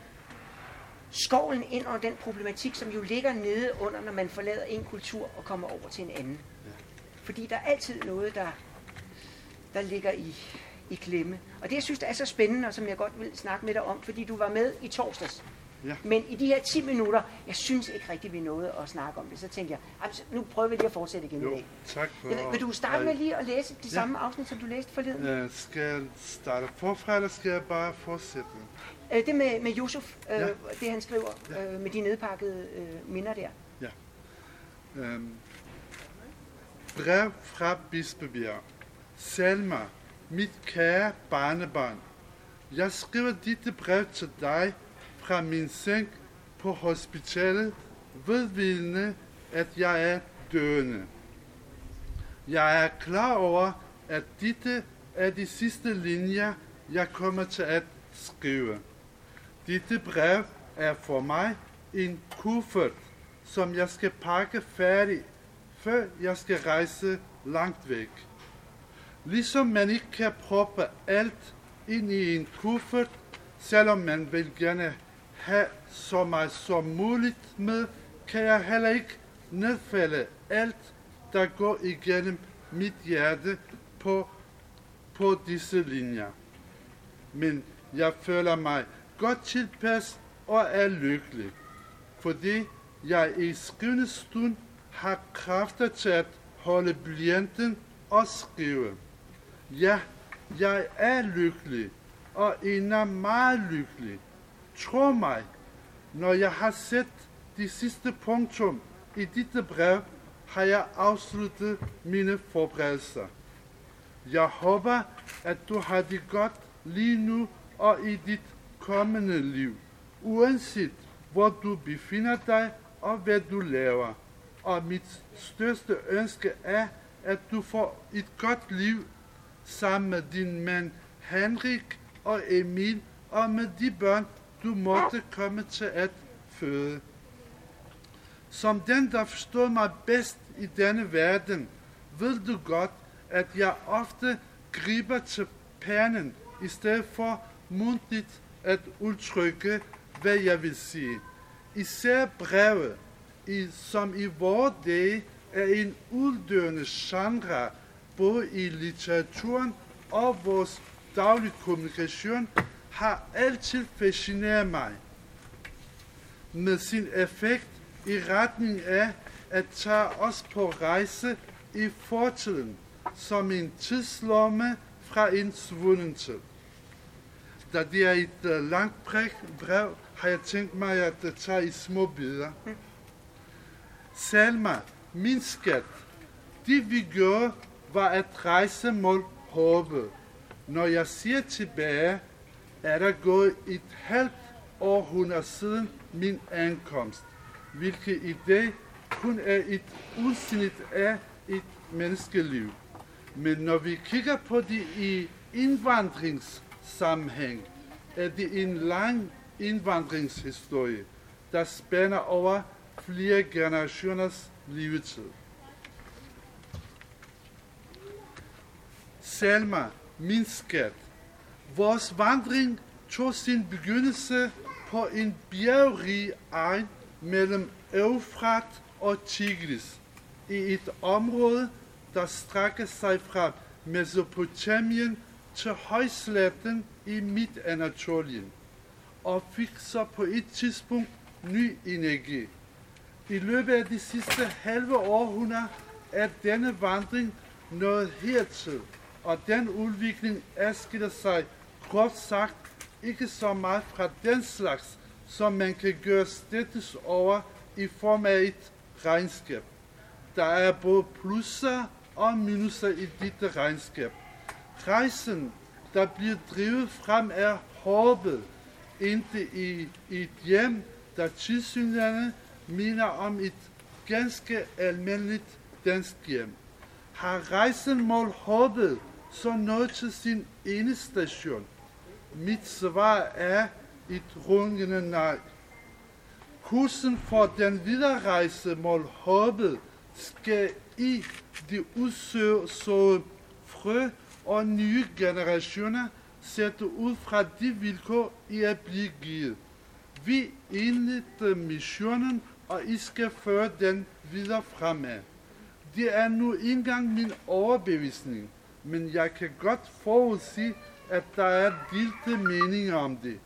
S2: skovlen ind over den problematik, som jo ligger nede under, når man forlader en kultur og kommer over til en anden. Ja. Fordi der er altid noget, der, der ligger i, i klemme. Og det, jeg synes, der er så spændende, og som jeg godt vil snakke med dig om, fordi du var med i torsdags
S6: Ja.
S2: Men i de her 10 minutter, jeg synes ikke rigtig, vi nåede at snakke om det. Så tænkte jeg, "Ej, nu prøver vi lige at fortsætte igen i
S6: Jo,
S2: dag.
S6: tak for
S2: Vil, vil du starte med lige at læse de
S6: Ja.
S2: samme afsnit, som du læste forleden?
S6: Øh, skal jeg starte forfra, eller skal jeg bare fortsætte?
S2: Øh, det med, med Yusuf, øh,
S6: Ja.
S2: det han skriver øh, med de nedpakkede øh, minder der.
S6: Øhm, brev fra Bispebjerg. Selma, mit kære barnebarn. Jeg skriver dette brev til dig fra min seng på hospitalet, vedvidende, at jeg er døende. Jeg er klar over, at dette er de sidste linjer, jeg kommer til at skrive. Dette brev er for mig en kuffert, som jeg skal pakke færdig, før jeg skal rejse langt væk. Ligesom man ikke kan proppe alt ind i en kuffert, selvom man vil gerne have så meget som muligt med, kan jeg heller ikke nedfælde alt, der går igennem mit hjerte på, på disse linjer. Men jeg føler mig godt tilpas og er lykkelig, fordi jeg i skrivende stund har kræfter til at holde blyanten og skrive. Ja, jeg er lykkelig, og en er meget lykkelig. Tro mig, når jeg har set de sidste punktum i dette brev, har jeg afsluttet mine forberedelser. Jeg håber, at du har det godt lige nu og i dit kommende liv, uanset hvor du befinder dig og hvad du laver. Og mit største ønske er, at du får et godt liv sammen med din mand Henrik og Emil og med de børn, du måtte komme til at føde. Som den, der forstår mig bedst i denne verden, ved du godt, at jeg ofte griber til pennen, i stedet for mundtligt at udtrykke, hvad jeg vil sige. Især brevet i, som i vores dage er en uddørende genre, både i litteraturen og vores daglige kommunikation, har altid fascineret mig. Med sin effekt i retning af at tage os på rejse i fortiden, som en tidslomme fra en svunden tid. Da det er et uh, langt brev, har jeg tænkt mig at øh, tage i små bidder. Mm. Selma, min skat, det vi gjorde, var at rejse mod håbet. Når jeg ser tilbage, er der gået et halvt århundrede siden min ankomst, hvilket i dag kun er et udsnit af et menneskeliv. Men når vi kigger på det i indvandringssammenhæng, er det en lang indvandringshistorie, der spænder over flere generationers levetid. Selma, min skat. Vores vandring tog sin begyndelse på en bjergrig egen mellem Eufrat og Tigris, i et område, der strækker sig fra Mesopotamien til højsletten i Midt-Anatolien, og fik så på et tidspunkt ny energi. I løbet af de sidste halve århundrede er denne vandring nået hertil, og den udvikling adskiller sig groft sagt ikke så meget fra den slags, som man kan gøre status over i form af et regnskab. Der er både plusser og minuser i dette regnskab. Rejsen, der bliver drevet frem af håbet, ikke i et hjem, der tilsyneladende minder om et ganske almindeligt dansk hjem. Har rejsen mål håbet så nået til sin ene station? Mit svar er et rungende nej. Kursen for den videre rejse mål håbet skal i de udsøgte frø og nye generationer sætte ud fra de vilkår, I er blevet givet. Vi indledte missionen, og I skal føre den videre fremad. Det er nu engang min overbevisning, men jeg kan godt forudsige, at der er delte meninger om det.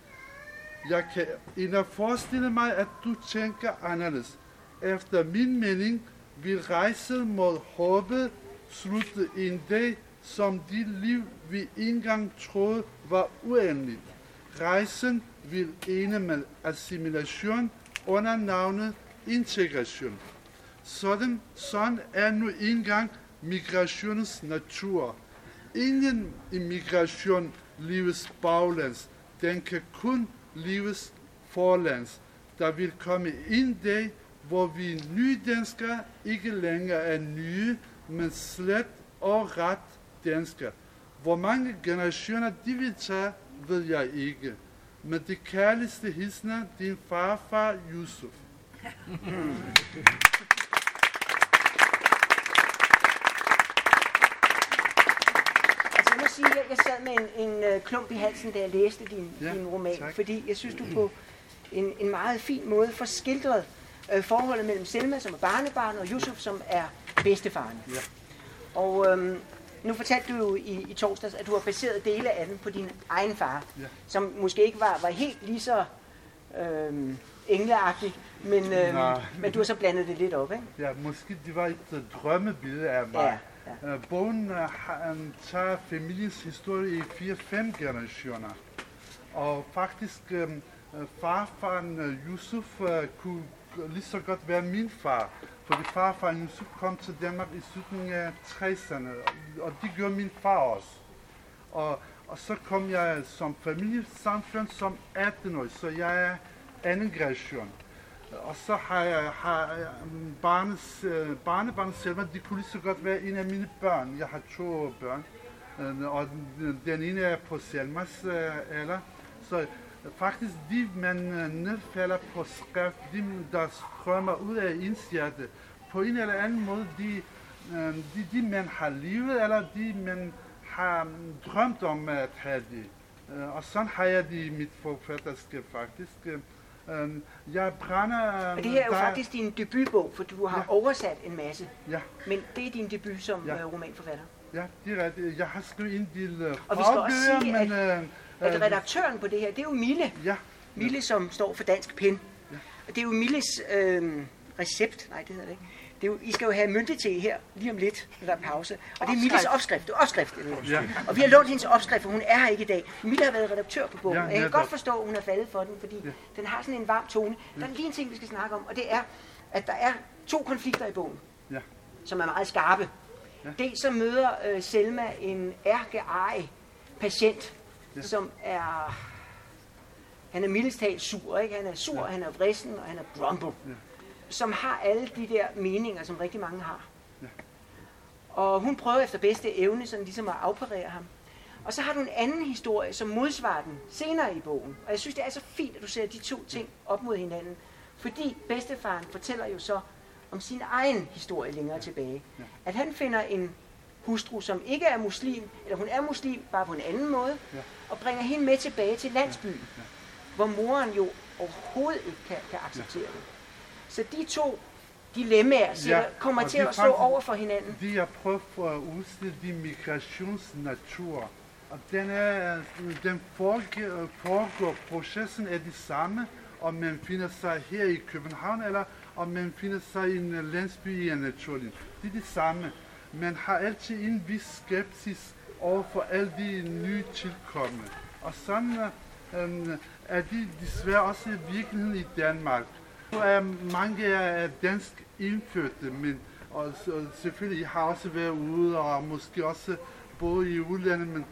S6: Jeg kan endda forestille mig, at du tænker anderledes. Efter min mening vil rejsen mod håbet slutte en dag, som dit liv vi engang troede var uendeligt. Rejsen vil ende med assimilation under navnet integration. Sådan, sådan er nu engang migrationens natur. Ingen immigration leves baglands. Den kan kun leves forlands. Der vil komme en dag, hvor vi nye danskere ikke længere er nye, men slet og ret danskere. Hvor mange generationer de vil tage, ved jeg ikke. Men det kærligste hilsner din farfar Yusuf.
S2: Altså, jeg må sige, jeg, jeg sad med en, en øh, klump i halsen, da jeg læste din,
S6: Ja,
S2: din roman,
S6: tak.
S2: fordi jeg synes, du på en, en meget fin måde får skildret øh, forholdet mellem Selma, som er barnebarn, og Yusuf, som er bedstefaren.
S6: Ja.
S2: Og øhm, nu fortalte du jo i, i torsdags, at du har baseret dele af den på din egen far,
S6: Ja.
S2: som måske ikke var, var helt lige så øhm, engleagtig, men,
S6: Nej.
S2: men du har så blandet det lidt op, ikke?
S6: Ja, måske det var et uh, drømmebillede af mig. Ja, ja. Uh, bogen har- um, tager familiens historie i fire-fem generationer. Og faktisk, uh, farfaren Yusuf uh, kunne lige så godt være min far. Fordi farfaren Yusuf kom til Danmark i slutningen af 60'erne, og- og det gjorde min far også. Og, og så kom jeg som familiesamfund som 18-årig, så jeg er anden generation. Og så har jeg har mm, barnes, øh, barnebarn selv, de kunne lige så godt være en af mine børn. Jeg har to børn, øh, og den, ene er på Selmas øh, alder. Så faktisk de, man nedfalder på skrift, de, der strømmer ud af ens hjerte, på en eller anden måde, de, de, de man har levet, eller de man har mm, drømt om at have det. Og sådan har jeg det i mit forfatterskab faktisk. Øh, øh, Jeg brænder...
S2: Og det her er jo
S6: der-
S2: faktisk din debutbog, for du har
S6: Ja.
S2: oversat en masse.
S6: Ja,
S2: Men det er din debut som
S6: Ja.
S2: ja. romanforfatter.
S6: ja, det er rigtigt. Jeg har skrevet en del uh,
S2: Og vi skal også sige,
S6: men... øh,
S2: At
S6: øh,
S2: redaktøren på det her, det er jo Mille.
S6: Ja,
S2: Mille, som står for Dansk Pen.
S6: Ja.
S2: Og det er jo Milles øh, recept. Nej, det hedder det ikke. Det er jo, I skal jo have mynte til her lige om lidt, når der er pause. Og det er Milles opskrift. Det er opskrift.
S6: ja,
S2: Og vi har lånt hendes opskrift, for hun er her ikke i dag. Mille har været redaktør på bogen,
S6: Ja,
S2: og jeg kan godt forstå, at hun er faldet for den, fordi
S6: Ja.
S2: den har sådan en varm tone. Der er lige en ting, vi skal snakke om, og det er, at der er to konflikter i bogen,
S6: ja,
S2: som er meget skarpe.
S6: Ja.
S2: Dels så møder øh, Selma en ærkeej patient,
S6: Ja.
S2: som er... Han er mildest talt sur, ikke? Han er sur, ja. han er vrissen, og han er grumble.
S6: Ja.
S2: Som har alle de der meninger, som rigtig mange har.
S6: Ja.
S2: Og hun prøver efter bedste evne sådan ligesom at afparere ham. Og så har du en anden historie, som modsvarer den senere i bogen. Og jeg synes, det er så fint, at du sætter de to ting op mod hinanden. Fordi bedstefaren fortæller jo så om sin egen historie længere tilbage. At han finder en hustru, som ikke er muslim, eller hun er muslim, bare på en anden måde,
S6: Ja.
S2: og bringer hende med tilbage til landsbyen,
S6: Ja.
S2: hvor moren jo overhovedet ikke kan, kan acceptere det. Så de to dilemmaer siger,
S6: Ja,
S2: kommer til at stå over for hinanden.
S6: Det jeg prøver for at udstille de migrationsnatur. Og den, er, den foregår, foregår, processen er det samme, om man finder sig her i København, eller om man finder sig i en landsby i Anatolien. Det er det samme. Man har altid en vis skepsis over for alle de nye tilkommende. Og sådan øh, er det desværre også i virkeligheden i Danmark. Nu er mange er dansk indfødte, men og, og selvfølgelig har også været ude og måske også både i udlandet, men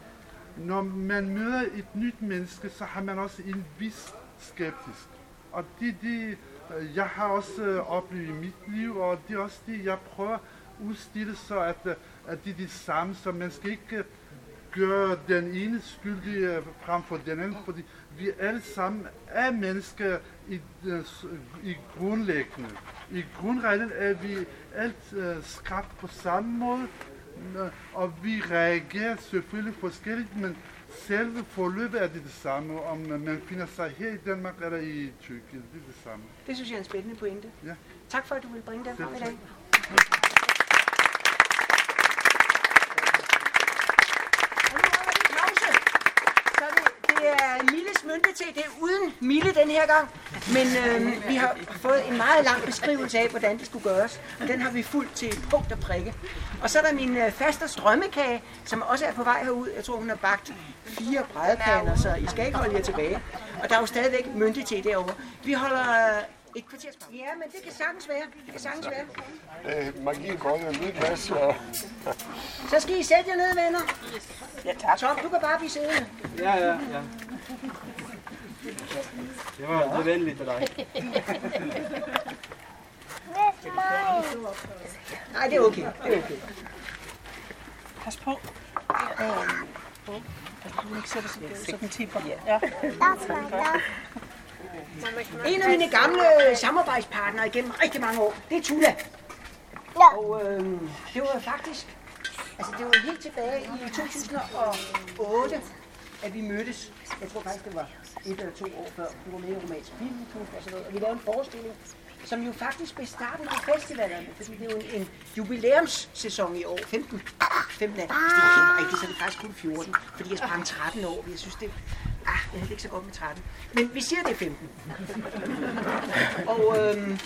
S6: når man møder et nyt menneske, så har man også en vis skeptisk. Og det, det jeg har også øh, oplevet i mit liv, og det er også det, jeg prøver at udstille, så at, øh, at det er det samme, så man skal ikke øh, gøre den ene skyldige frem for den anden, fordi vi alle sammen er mennesker i, øh, i grundlæggende. I grundreglen er vi alt øh, skabt på samme måde, øh, og vi reagerer selvfølgelig forskelligt, men selve forløbet er det det samme, om man finder sig her i Danmark eller i Tyrkiet, det er det samme.
S2: Det synes jeg er en spændende pointe.
S6: Ja.
S2: Tak for, at du vil bringe den frem i dag. Og nu holder vi pause. Så det, det er Milles mynte til. Det uden Mille den her gang. Men øh, vi har fået en meget lang beskrivelse af, hvordan det skulle gøres. Og den har vi fuldt til punkt og prikke. Og så er der min øh, faste strømmekage, som også er på vej herud. Jeg tror, hun har bagt fire brædpander, så I skal ikke holde jer tilbage. Og der er jo stadigvæk mynte til derovre. Vi holder øh, et kvarters pause. Ja, men det kan sagtens være. Det kan sagtens være.
S7: Øh, magien går jo lidt masse, og
S2: Så skal I sætte jer ned, venner.
S4: Ja, tak.
S2: Tom, du kan bare blive siddende.
S4: Ja, ja, ja. Det var det er venligt af dig.
S2: Nej, det er okay. Det er okay.
S3: Pas på. Du ikke sætter sig så den tipper. Ja.
S2: En af mine gamle samarbejdspartnere igennem rigtig mange år, det er Tula. Og øh, det var faktisk, altså det var helt tilbage i 2008, at vi mødtes. Jeg tror faktisk, det var et eller to år før. Du var med i Romansk Filmklub og sådan noget. Og vi lavede en forestilling, som jo faktisk blev startet på festivalerne, fordi det er jo en, en jubilæumssæson i år, 15. 15 af. Hvis det er rigtigt, så er det faktisk kun 14, fordi jeg sprang 13 år. Jeg synes, det, ah, jeg havde ikke så godt med 13. Men vi siger, det er 15. <laughs> Og øhm,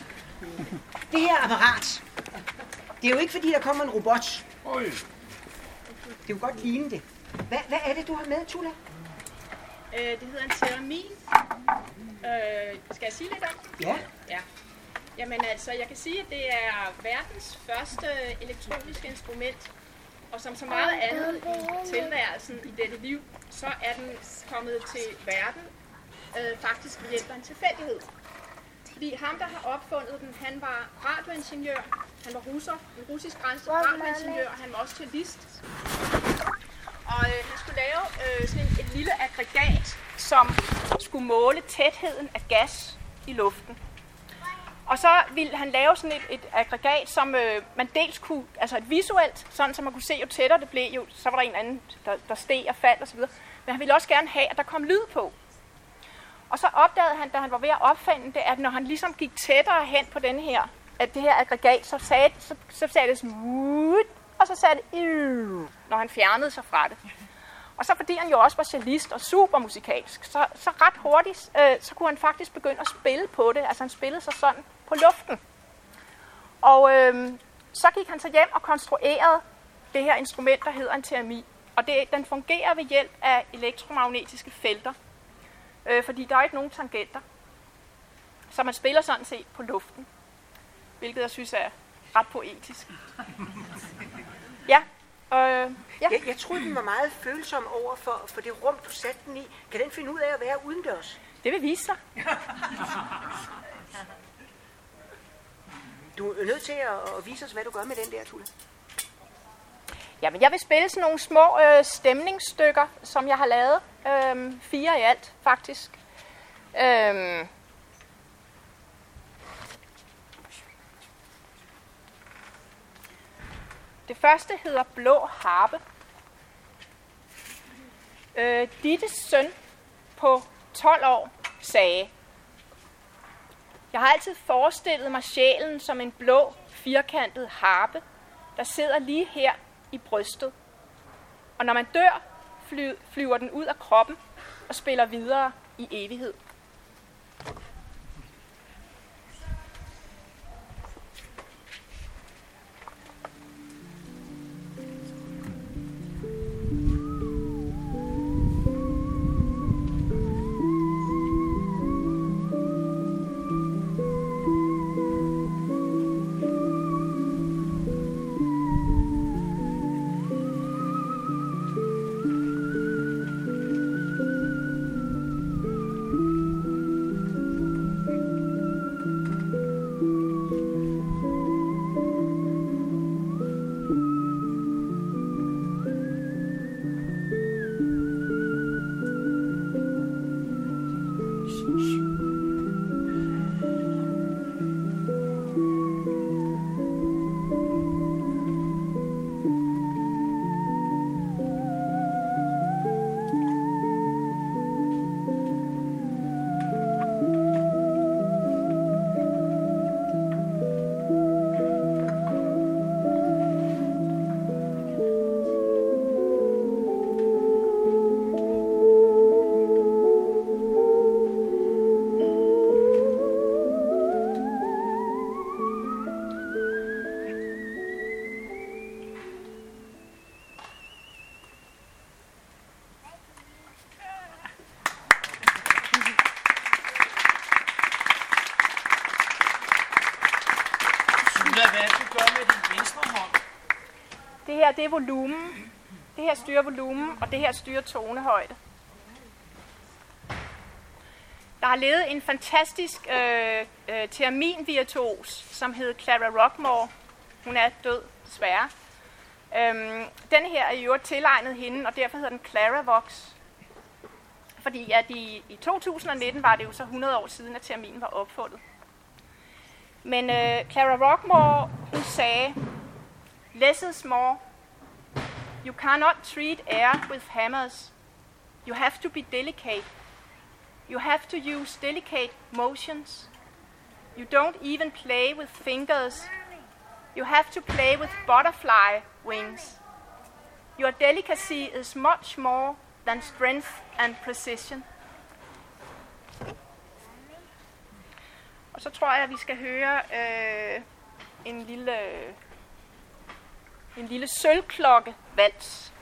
S2: det her apparat, det er jo ikke fordi, der kommer en robot. Det er jo godt ligne det. Hvad, hvad er det, du har med, Tula?
S8: Øh, det hedder en teramin. Øh, skal jeg sige lidt om det?
S2: Ja.
S8: Ja. Jamen altså, jeg kan sige, at det er verdens første elektroniske instrument. Og som så meget andet i tilværelsen i dette liv, så er den kommet til verden øh, faktisk ved hjælp af en tilfældighed. Fordi ham, der har opfundet den, han var radioingeniør. Han var russer, en russisk grænse radioingeniør. Han var også cellist. Og øh, han skulle lave øh, sådan et lille aggregat, som skulle måle tætheden af gas i luften. Og så ville han lave sådan et, et aggregat, som øh, man dels kunne, altså et visuelt, sådan så man kunne se, jo tættere det blev, jo, så var der en anden, der, der steg og faldt osv. Men han ville også gerne have, at der kom lyd på. Og så opdagede han, da han var ved at opfinde det, at når han ligesom gik tættere hen på den her, at det her aggregat, så sagde, så, så sagde det sådan, og så sagde det, når han fjernede sig fra det. Og så fordi han jo også var cellist og super musikalsk, så, så ret hurtigt, øh, så kunne han faktisk begynde at spille på det. Altså han spillede sig sådan på luften. Og øh, så gik han så hjem og konstruerede det her instrument, der hedder en termi. Og det, den fungerer ved hjælp af elektromagnetiske felter. Øh, fordi der er ikke nogen tangenter. Så man spiller sådan set på luften. Hvilket jeg synes er ret poetisk. Ja, øh, ja.
S2: Jeg, jeg troede, den var meget følsom over for, for det rum, du satte den i. Kan den finde ud af at være udendørs?
S8: det vil vise sig. <laughs>
S2: Du er nødt til at, at vise os, hvad du gør med den der, Tulle.
S8: Jamen, jeg vil spille sådan nogle små øh, stemningsstykker, som jeg har lavet. Øhm, fire i alt, faktisk. Øhm, det første hedder Blå Harpe. Øh, Dittes søn på 12 år sagde, Jeg har altid forestillet mig sjælen som en blå, firkantet harpe, der sidder lige her i brystet. Og når man dør, flyver den ud af kroppen og spiller videre i evighed. Er volumen. Det her styrer volumen, og det her styrer tonehøjde. Der har levet en fantastisk øh, øh, terminvirtuos, som hed Clara Rockmore. Hun er død, desværre. Øhm, den her er jo tilegnet hende, og derfor hedder den Clara Vox. Fordi at i, i 2019 var det jo så 100 år siden, at terminen var opfundet. Men øh, Clara Rockmore, hun sagde, less is more. You cannot treat air with hammers. You have to be delicate. You have to use delicate motions. You don't even play with fingers. You have to play with butterfly wings. Your delicacy is much more than strength and precision. Og så tror jeg, at vi skal høre øh, en lille en lille sølvklokke vals.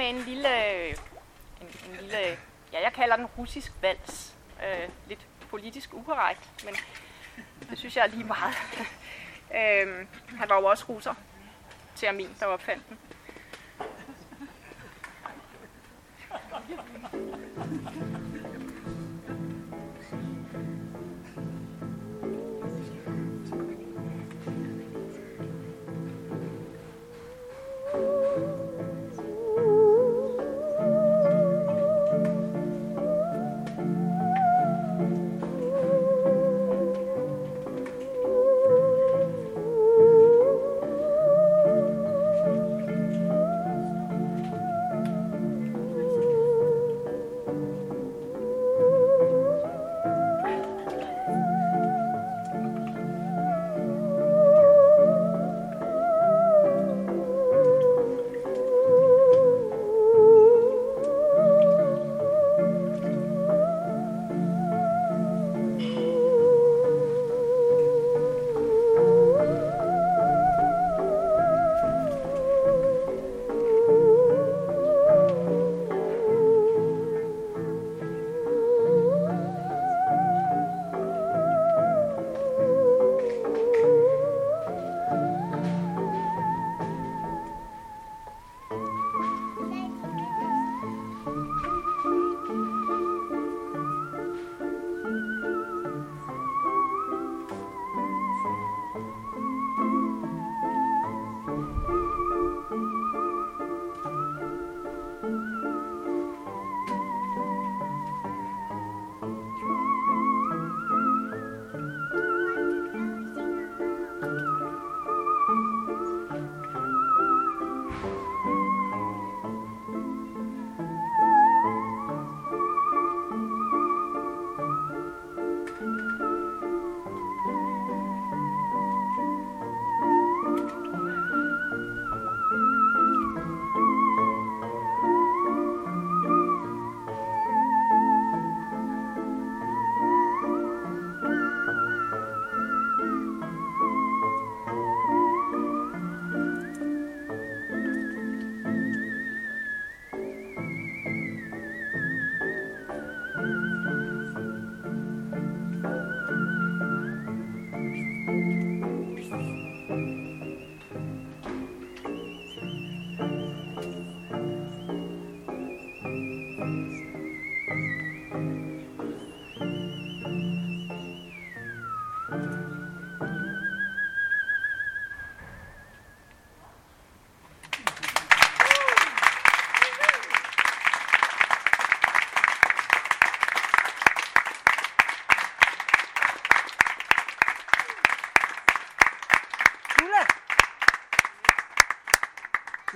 S8: Med en lille, en, en lille, ja, jeg kalder den russisk vals. Øh, lidt politisk ukorrekt, men det synes jeg er lige meget. <laughs> øh, han var jo også russer til Amin, der opfandt den.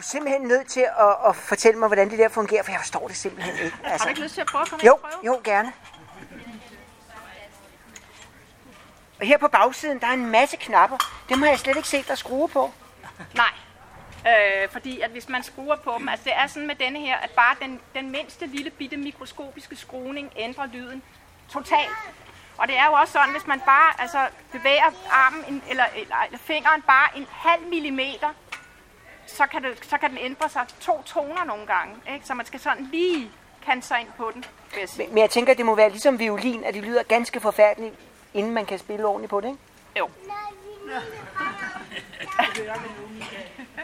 S2: Simpelthen nødt til at, at fortælle mig, hvordan det der fungerer, for jeg forstår det simpelthen ikke.
S8: Altså. Har du altså. ikke lyst til at prøve at komme
S2: jo,
S8: prøve?
S2: Jo, gerne. Og her på bagsiden, der er en masse knapper. Dem har jeg slet ikke set der skrue på.
S8: Nej, øh, fordi at hvis man skruer på dem, altså det er sådan med denne her, at bare den, den mindste lille bitte mikroskopiske skruning ændrer lyden totalt. Og det er jo også sådan, hvis man bare altså, bevæger armen en, eller, eller, eller fingeren bare en halv millimeter, så kan, det, så kan den ændre sig to toner nogle gange. Ikke? Så man skal sådan lige kan sig ind på den.
S2: Men, men jeg tænker, det må være ligesom violin, at det lyder ganske forfærdeligt, inden man kan spille ordentligt på det, ikke?
S8: Jo. <laughs>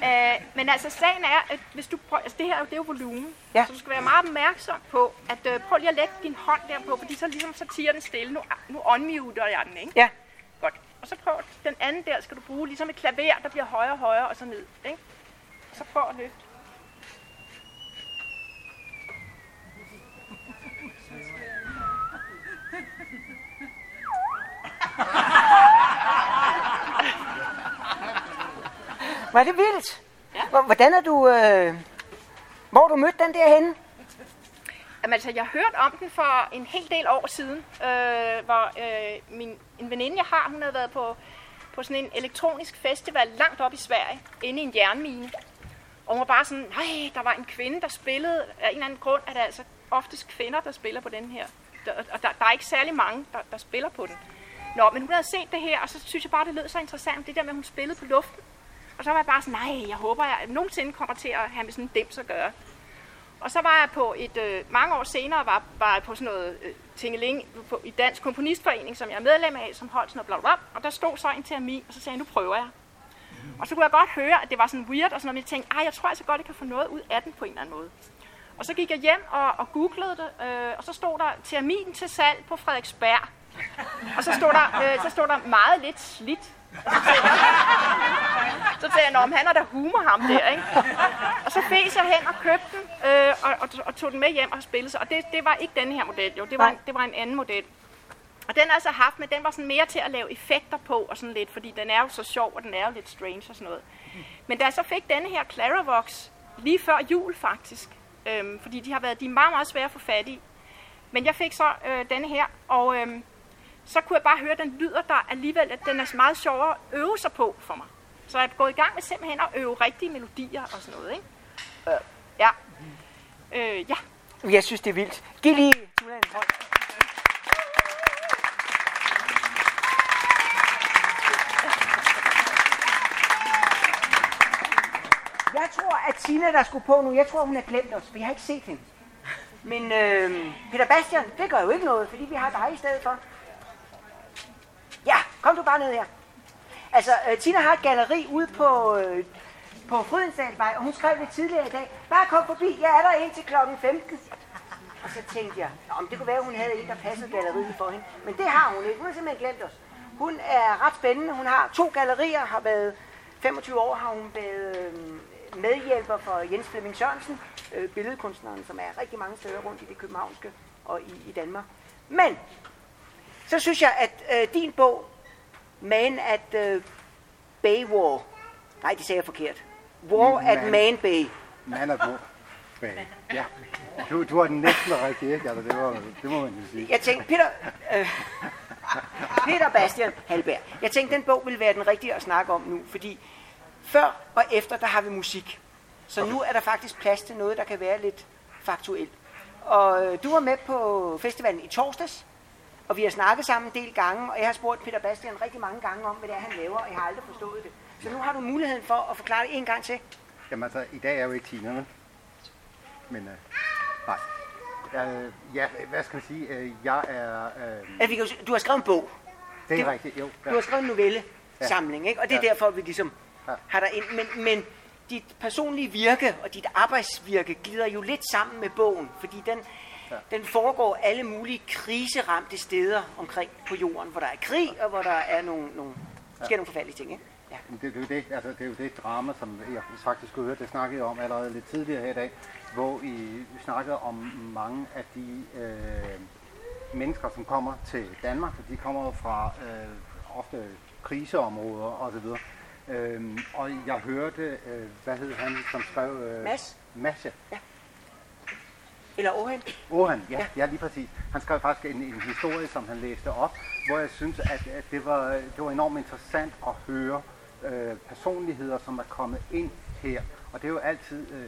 S8: øh, men altså, sagen er, at hvis du prøver, altså det her det er jo volumen, ja. så du skal være meget opmærksom på, at øh, prøv lige at lægge din hånd der på, fordi så ligesom så tiger den stille. Nu, nu unmuter jeg den, ikke?
S2: Ja.
S8: Godt. Og så prøv den anden der, skal du bruge ligesom et klaver, der bliver højere og højere og så ned, ikke? Så prøv at løfte.
S2: Var det vildt? Ja. Hvordan er du... Øh... Hvor du mødt den der henne?
S8: Jamen, altså, jeg hørte om den for en hel del år siden, øh, hvor øh, min, en veninde, jeg har, hun havde været på, på sådan en elektronisk festival langt op i Sverige, inde i en jernmine. Og hun var bare sådan, nej, der var en kvinde, der spillede. Af en eller anden grund er det altså oftest kvinder, der spiller på den her. Der, og der, der er ikke særlig mange, der, der spiller på den. Nå, men hun havde set det her, og så synes jeg bare, det lød så interessant, det der med, at hun spillede på luften. Og så var jeg bare sådan, nej, jeg håber, jeg nogensinde kommer til at have med sådan en dims at gøre. Og så var jeg på et, øh, mange år senere, var, var jeg på sådan noget øh, tingeling på, i Dansk Komponistforening, som jeg er medlem af, som holdt sådan noget bla, bla, bla. Og der stod så en termin, og så sagde jeg, nu prøver jeg. Og så kunne jeg godt høre, at det var sådan weird, og sådan noget, men jeg tænkte, jeg tror altså godt, jeg kan få noget ud af den på en eller anden måde. Og så gik jeg hjem og, og googlede det, øh, og så stod der termin til salg på Frederiksberg. Og så stod der, øh, så stod der meget lidt slidt. Så tænkte jeg, om han er der humor ham der, ikke? Og så fæs jeg hen og købte den, øh, og, og, og, tog den med hjem og spillede sig. Og det, det var ikke denne her model, jo. Det var, en, det var en anden model. Og den har jeg så haft, men den var sådan mere til at lave effekter på og sådan lidt, fordi den er jo så sjov, og den er jo lidt strange og sådan noget. Men da jeg så fik denne her Claravox, lige før jul faktisk, øhm, fordi de har været, de er meget, meget svære at få fat i. Men jeg fik så øh, denne her, og øhm, så kunne jeg bare høre, at den lyder der alligevel, at den er meget sjovere at øve sig på for mig. Så jeg er gået i gang med simpelthen at øve rigtige melodier og sådan noget, ikke? Øh, ja. Øh, ja.
S2: Jeg synes, det er vildt. Giv lige Tuna en hånd. Jeg tror, at Tina, der skulle på nu, jeg tror, hun har glemt os, for jeg har ikke set hende. Men øh, Peter Bastian, det gør jo ikke noget, fordi vi har dig i stedet for. Ja, kom du bare ned her. Altså, øh, Tina har et galeri ude på, øh, på Frydensdalvej, og hun skrev det tidligere i dag. Bare kom forbi, jeg er der indtil klokken 15. Og så tænkte jeg, om det kunne være, at hun havde en, der passede galleriet for hende. Men det har hun ikke. Hun har simpelthen glemt os. Hun er ret spændende. Hun har to gallerier, har været 25 år har hun været øh, medhjælper for Jens Flemming Sørensen, øh, billedkunstneren, som er rigtig mange steder rundt i det københavnske og i, i Danmark. Men så synes jeg, at øh, din bog, Man at øh, Bay War, nej, det sagde jeg forkert. War at
S9: Man.
S2: Man Bay.
S9: Man er på. Bag. Ja. Du, du har den næsten rigtig, ikke? Altså, det, var, det må man jo sige.
S2: Jeg tænkte, Peter, øh, Peter Bastian Halberg, jeg tænkte, den bog ville være den rigtige at snakke om nu, fordi før og efter, der har vi musik. Så nu er der faktisk plads til noget, der kan være lidt faktuelt. Og øh, du var med på festivalen i torsdags, og vi har snakket sammen en del gange, og jeg har spurgt Peter Bastian rigtig mange gange om, hvad det er, han laver, og jeg har aldrig forstået det. Så nu har du muligheden for at forklare det en gang til.
S9: Jamen altså, i dag er jo ikke Tina, Men, øh, nej. Øh, ja, hvad skal man sige? Øh, jeg er... Øh,
S2: Altså, vi kan, du har skrevet en bog.
S9: det er
S2: det-
S9: rigtigt, jo.
S2: Du har skrevet en novellesamling, ikke? Og det er
S9: Ja.
S2: derfor, vi ligesom
S9: Ja.
S2: Har dig ind. Men, men dit personlige virke og dit arbejdsvirke glider jo lidt sammen med bogen, fordi den,
S9: Ja.
S2: den foregår alle mulige kriseramte steder omkring på jorden, hvor der er krig, og hvor der er nogle, nogle, sker nogle forfærdelige ting, ikke? Ja.
S9: Det, det, er jo det, altså, det er jo det drama, som jeg faktisk kunne høre, det snakkede om allerede lidt tidligere her i dag, hvor I snakkede om mange af de øh, mennesker, som kommer til Danmark, de kommer fra øh, ofte kriseområder osv. Øhm, og jeg hørte, øh, hvad hed han, som skrev... Øh,
S2: Mads?
S9: Mads, ja.
S2: Eller Ohan?
S9: Ohan, ja, ja, lige præcis. Han skrev faktisk en, en historie, som han læste op, hvor jeg synes, at, at det, var, det var enormt interessant at høre øh, personligheder, som er kommet ind her. Og det er jo altid, øh,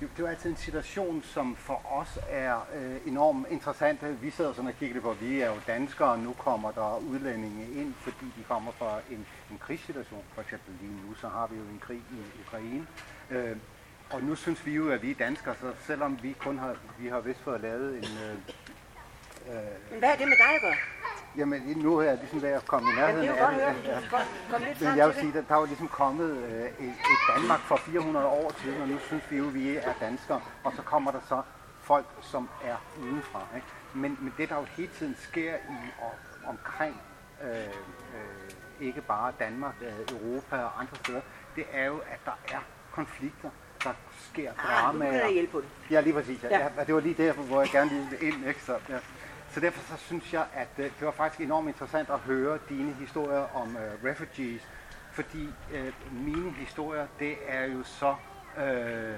S9: det, det er jo altid en situation, som for os er øh, enormt interessant. Vi sidder sådan og kigger på, vi er jo danskere, og nu kommer der udlændinge ind, fordi de kommer fra en, en krigssituation. For eksempel lige nu, så har vi jo en krig i Ukraine. Øh, og nu synes vi jo, at vi er danskere, så selvom vi kun har, vi har vist fået lavet en... Øh, øh,
S2: Men hvad er det med dig at gøre?
S9: jamen, nu er jeg ligesom ved at komme i nærheden
S2: Jamen, det er jo
S9: af det.
S2: Kom, lidt
S9: Men jeg vil sige, at der er jo ligesom kommet øh, et, et Danmark for 400 år siden, og nu synes vi jo, at vi er danskere, og så kommer der så folk, som er udenfra. Ikke? Men, men det, der jo hele tiden sker i og omkring øh, øh, ikke bare Danmark, øh, Europa og andre steder, det er jo, at der er konflikter, der sker
S2: Ah, nu
S9: dramaer.
S2: kan jeg hjælpe på det.
S9: Ja, lige præcis. Ja.
S2: Ja.
S9: Ja. Ja, det var lige derfor, hvor jeg gerne ville ind. Ikke? Så, ja. Så derfor så synes jeg, at øh, det var faktisk enormt interessant at høre dine historier om øh, refugees, fordi øh, mine historier, det er jo så øh,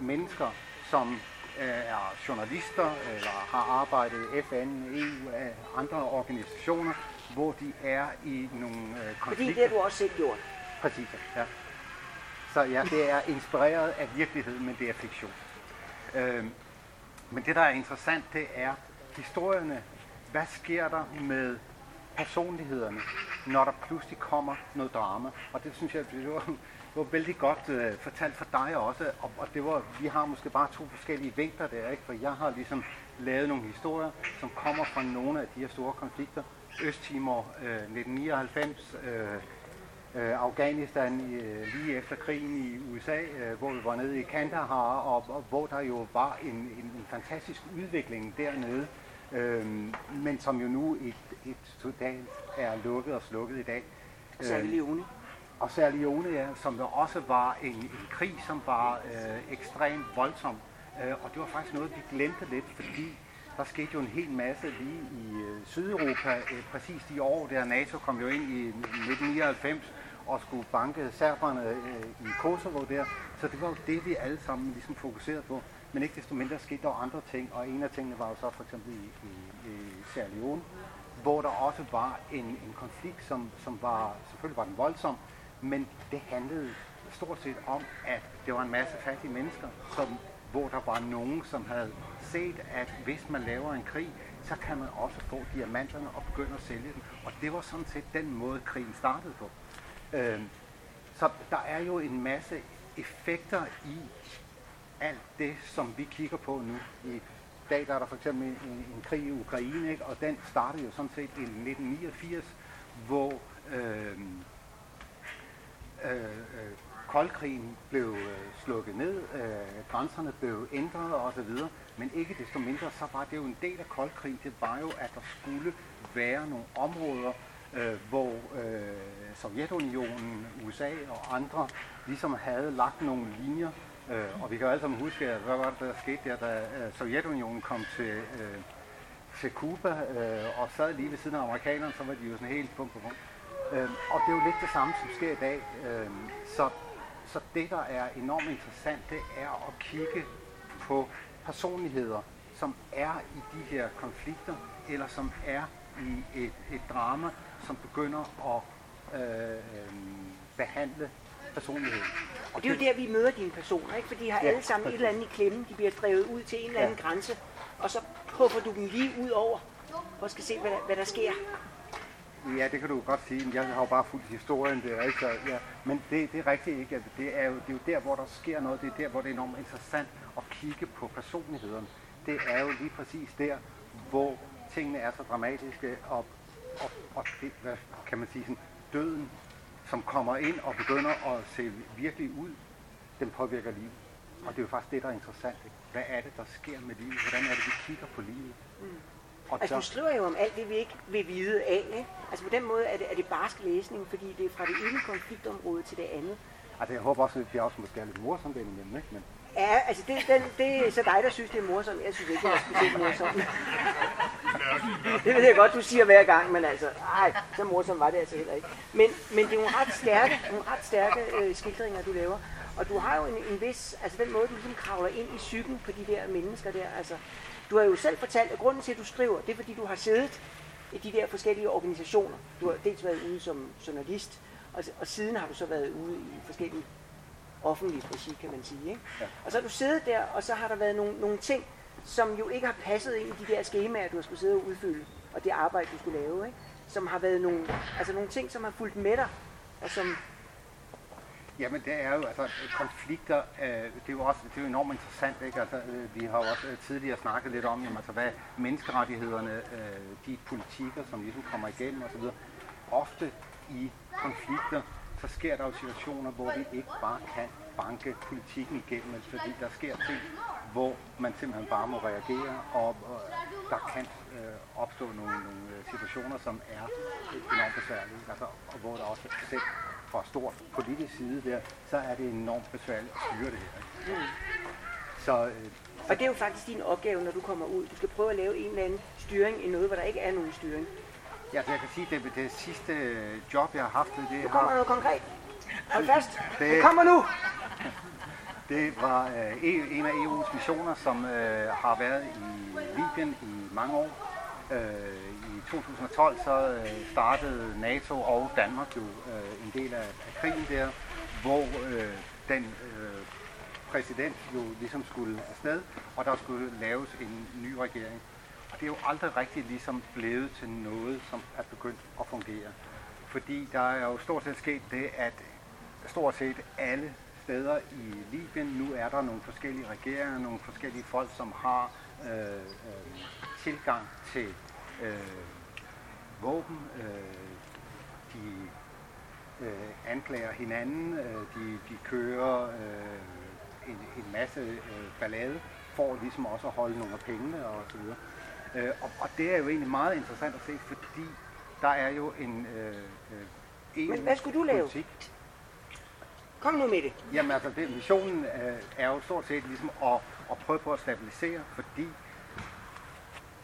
S9: mennesker, som øh, er journalister eller har arbejdet i FN, EU og andre organisationer, hvor de er i nogle øh,
S2: Fordi
S9: konflikter.
S2: det har du også selv gjort.
S9: Præcis, ja. Så ja, det er inspireret af virkelighed, men det er fiktion. Øhm, men det, der er interessant, det er historierne. Hvad sker der med personlighederne, når der pludselig kommer noget drama. Og det synes jeg, det var, det var vældig godt øh, fortalt for dig også. Og, og det var, vi har måske bare to forskellige vinkler der, ikke? for jeg har ligesom lavet nogle historier, som kommer fra nogle af de her store konflikter. Østtimor øh, 1999, øh, øh, Afghanistan øh, lige efter krigen i USA, øh, hvor vi var nede i Kandahar, og, og hvor der jo var en, en, en fantastisk udvikling dernede, øh, men som jo nu et, et totalt er lukket og slukket i dag.
S2: Særlig Leone.
S9: Og særlig Leone, ja, som der også var en, en krig, som var øh, ekstremt voldsom. Øh, og det var faktisk noget, vi glemte lidt, fordi der skete jo en hel masse lige i øh, Sydeuropa, øh, præcis de år der NATO kom jo ind i 1999 og skulle banke serberne øh, i Kosovo der. Så det var jo det, vi alle sammen ligesom fokuserede på. Men ikke desto mindre skete der andre ting, og en af tingene var jo så for eksempel i, i, i Sierra Leone, hvor der også var en, en konflikt, som, som var, selvfølgelig var den voldsom, men det handlede stort set om, at det var en masse fattige mennesker, som, hvor der var nogen, som havde set, at hvis man laver en krig, så kan man også få diamanterne og begynde at sælge dem. Og det var sådan set den måde, krigen startede på. Øh, så der er jo en masse effekter i alt det, som vi kigger på nu. I dag der er der for eksempel en, en krig i Ukraine, ikke? og den startede jo sådan set i 1989, hvor øh, øh, øh, koldkrigen blev øh, slukket ned, øh, grænserne blev ændret osv., men ikke desto mindre, så var det jo en del af koldkrigen, det var jo, at der skulle være nogle områder, øh, hvor øh, Sovjetunionen, USA og andre ligesom havde lagt nogle linjer, øh, og vi kan jo alle sammen huske, at hvad var det, der skete der, da øh, Sovjetunionen kom til, øh, til Cuba øh, og sad lige ved siden af amerikanerne, så var de jo sådan helt punkt på punkt. Øh, og det er jo lidt det samme, som sker i dag. Øh, så, så det, der er enormt interessant, det er at kigge på personligheder, som er i de her konflikter, eller som er i et, et drama, som begynder at øh, øh behandle personligheden.
S2: Og det er jo der, vi møder dine personer, ikke? For de har ja, alle sammen et eller andet i klemme. De bliver drevet ud til en eller anden ja. grænse, og så puffer du dem lige ud over, at skal se, hvad der, hvad der sker.
S9: Ja, det kan du godt sige. Jeg har jo bare fulgt historien der, ikke? Så, ja. Men det, det er rigtigt ikke. Altså, det er, jo, det er jo der, hvor der sker noget. Det er der, hvor det er enormt interessant at kigge på personlighederne. Det er jo lige præcis der, hvor tingene er så dramatiske, og, og, og det, hvad kan man sige, sådan, døden, som kommer ind og begynder at se virkelig ud, den påvirker livet. Og det er jo faktisk det, der er interessant. Ikke? Hvad er det, der sker med livet? Hvordan er det, vi kigger på livet? Mm.
S2: Og altså, du skriver jo om alt det, vi ikke vil vide af. Ikke? Altså på den måde er det, er det barsk læsning, fordi det er fra det ene konfliktområde til det andet.
S9: Altså jeg håber også, at det også måske er lidt morsomt indimellem, ikke? Men...
S2: Ja, altså det, den, det er så dig, der synes, det er morsomt. Jeg synes ikke, det er specielt morsomt. det ved jeg godt, du siger hver gang, men altså, nej, så morsomt var det altså heller ikke. Men, men det er nogle ret stærke, nogle ret stærke øh, skildringer, du laver. Og du har jo en, en vis, altså den måde, du ligesom kravler ind i psyken på de der mennesker der, altså, du har jo selv fortalt, at grunden til, at du skriver, det er, fordi du har siddet i de der forskellige organisationer. Du har dels været ude som journalist, og, og siden har du så været ude i forskellige offentlige regi, kan man sige. Ikke? Ja. Og så har du siddet der, og så har der været nogle, nogle ting, som jo ikke har passet ind i de der skemaer, du har skulle sidde og udfylde, og det arbejde, du skulle lave. Ikke? Som har været nogle, altså nogle ting, som har fulgt med dig, og som
S9: Jamen det er jo, altså konflikter, øh, det er jo også det er jo enormt interessant, ikke? Altså, øh, vi har jo også øh, tidligere snakket lidt om, jamen, altså, hvad menneskerettighederne, øh, de politikker, som ligesom kommer igennem osv. Ofte i konflikter, så sker der jo situationer, hvor vi ikke bare kan banke politikken igennem, fordi der sker ting, hvor man simpelthen bare må reagere, og, og der kan øh, opstå nogle, nogle øh, situationer, som er enormt besværlige, altså, og hvor der også selv fra stor politisk side der, så er det enormt besværligt at styre det her. Mm. Så, øh,
S2: og det er jo faktisk din opgave, når du kommer ud. Du skal prøve at lave en eller anden styring i noget, hvor der ikke er nogen styring.
S9: Ja, det jeg kan sige, det, det sidste job, jeg har haft, det
S2: har... kommer noget konkret. Hold fast. Det, det kommer nu. <laughs>
S9: Det var øh, en af EU's missioner, som øh, har været i Libyen i mange år. Øh, 2012 så øh, startede NATO og Danmark jo øh, en del af, af krigen der, hvor øh, den øh, præsident jo ligesom skulle afsted, og der skulle laves en ny regering. Det er jo aldrig rigtig ligesom blevet til noget, som er begyndt at fungere. Fordi der er jo stort set sket det, at stort set alle steder i Libyen, nu er der nogle forskellige regeringer, nogle forskellige folk, som har øh, øh, tilgang til øh, våben. Øh, de øh, anklager hinanden, øh, de, de kører øh, en, en masse øh, ballade for ligesom også at holde nogle af pengene og så videre. Øh, og, og det er jo egentlig meget interessant at se, fordi der er jo en øh, øh,
S2: Men hvad skulle du lave?
S9: politik.
S2: Kom nu med det.
S9: Jamen altså, det, missionen øh, er jo stort set ligesom at, at prøve på at stabilisere, fordi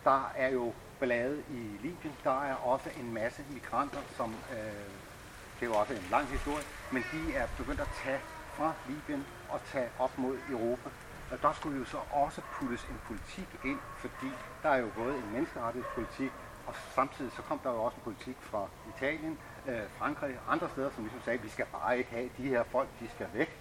S9: der er jo ballade i Libyen. Der er også en masse migranter, som, øh, det er jo også en lang historie, men de er begyndt at tage fra Libyen og tage op mod Europa. Og der skulle jo så også puttes en politik ind, fordi der er jo både en menneskerettighedspolitik, og samtidig så kom der jo også en politik fra Italien, øh, Frankrig og andre steder, som ligesom sagde, at vi skal bare ikke have de her folk, de skal væk.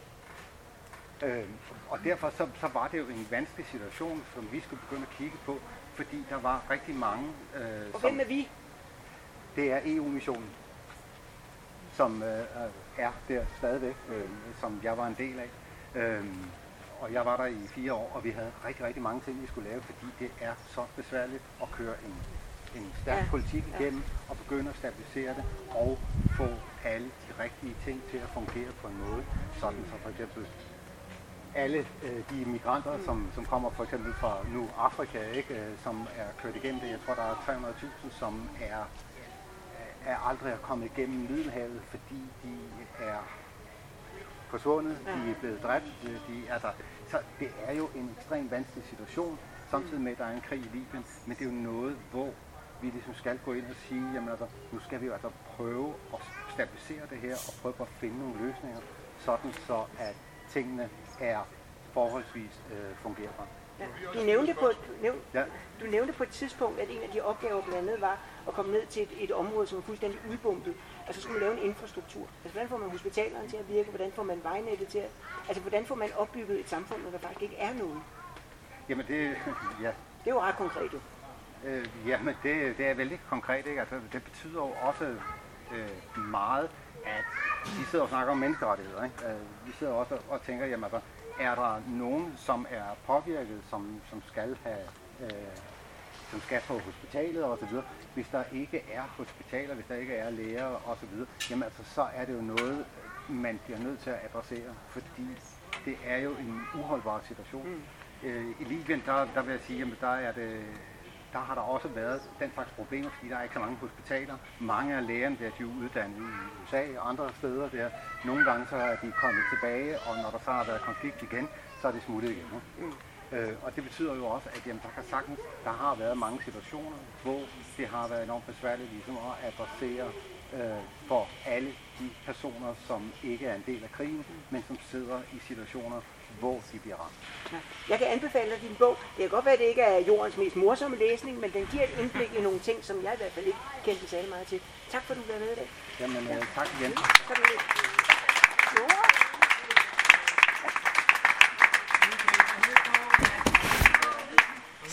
S9: Øh, og derfor så, så var det jo en vanskelig situation, som vi skulle begynde at kigge på, fordi der var rigtig mange... Øh,
S2: Og
S9: som,
S2: hvem er vi?
S9: det er EU-missionen, som øh, er der stadigvæk, øh, som jeg var en del af. Øh, og jeg var der i fire år, og vi havde rigtig, rigtig mange ting, vi skulle lave, fordi det er så besværligt at køre en, en stærk
S2: Ja,
S9: ja, politik
S2: ja.
S9: igennem, og begynde at stabilisere det, og få alle de rigtige ting til at fungere på en måde, sådan så for eksempel alle øh, de migranter, som, som kommer for eksempel fra nu Afrika, ikke, øh, som er kørt igennem det. Jeg tror, der er 300.000, som er, er aldrig er kommet igennem Middelhavet, fordi de er forsvundet, de er blevet dræbt, øh, de der. Så det er jo en ekstremt vanskelig situation, samtidig med, at der er en krig i Libyen, men det er jo noget, hvor vi ligesom skal gå ind og sige, jamen altså, nu skal vi jo altså prøve at stabilisere det her, og prøve at finde nogle løsninger, sådan så at tingene er forholdsvis øh, fungerbare.
S2: Ja. Du, nævnte på, du, nævn,
S9: Ja.
S2: du nævnte på et tidspunkt, at en af de opgaver blandt andet var at komme ned til et, et område, som er fuldstændig udbumpet. Altså skulle man lave en infrastruktur. Altså hvordan får man hospitalerne til at virke? Hvordan får man vejnettet til at... Altså hvordan får man opbygget et samfund, når der faktisk ikke er noget?
S9: Jamen det, <laughs> ja,
S2: Det er jo ret konkret jo.
S9: Øh, jamen, det, det er vældig konkret, ikke? Altså, det betyder jo også øh, meget, at vi sidder og snakker om menneskerettigheder, ikke? Øh, vi sidder også og tænker, jamen altså, er der nogen, som er påvirket, som, som skal have, øh, som skal på hospitalet og så videre. Hvis der ikke er hospitaler, hvis der ikke er læger og så videre, jamen altså, så er det jo noget, man bliver nødt til at adressere, fordi det er jo en uholdbar situation. Mm. Øh, I Libyen, der, der vil jeg sige, jamen der er det, der har der også været den slags problemer, fordi der er ikke så mange hospitaler. Mange af lægerne der, de er uddannet i USA og andre steder der. Nogle gange så er de kommet tilbage, og når der så har været konflikt igen, så er det smuttet igen. ikke? Øh, og det betyder jo også, at jamen, der kan sagtens, der har været mange situationer, hvor det har været enormt besværligt ligesom at adressere øh, for alle de personer, som ikke er en del af krigen, men som sidder i situationer, hvor de bliver ramt.
S2: Ja. Jeg kan anbefale dig din bog. Det kan godt være, at det ikke er jordens mest morsomme læsning, men den giver et indblik i nogle ting, som jeg i hvert fald ikke kendte særlig meget til. Tak for, at du var med i dag.
S9: Jamen, øh, tak igen.
S2: Så er det Nora?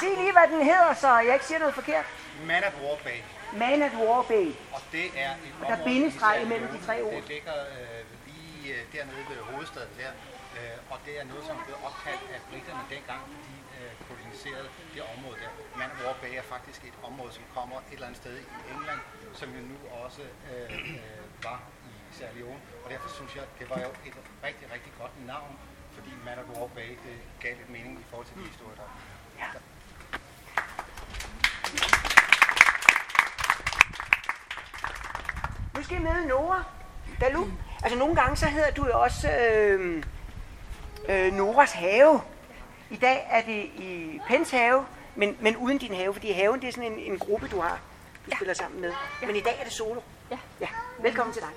S2: Sig lige, hvad den hedder, så jeg ikke siger noget forkert.
S10: Man at War Bay.
S2: Man at War Bay.
S10: Og det er et
S2: Og der er bindestreg imellem de tre ord.
S10: Det ligger øh, lige øh, dernede ved hovedstaden der. Øh, og det er noget, som blev opkaldt af britterne dengang, de øh, koloniserede det område der. Man at War Bay er faktisk et område, som kommer et eller andet sted i England, som jo nu også øh, øh, var i Sierra Leone. Og derfor synes jeg, det var jo et rigtig, rigtig godt navn, fordi Man at War Bay, det gav lidt mening i forhold til de historier, der
S2: Ja. I møde Nora Dalu. Altså nogle gange så hedder du jo også øh, øh, Noras have. I dag er det i Pens have, men, men uden din have, fordi haven det er sådan en, en gruppe, du har, du ja. spiller sammen med. Ja. Men i dag er det solo.
S11: Ja.
S2: ja. Velkommen til dig.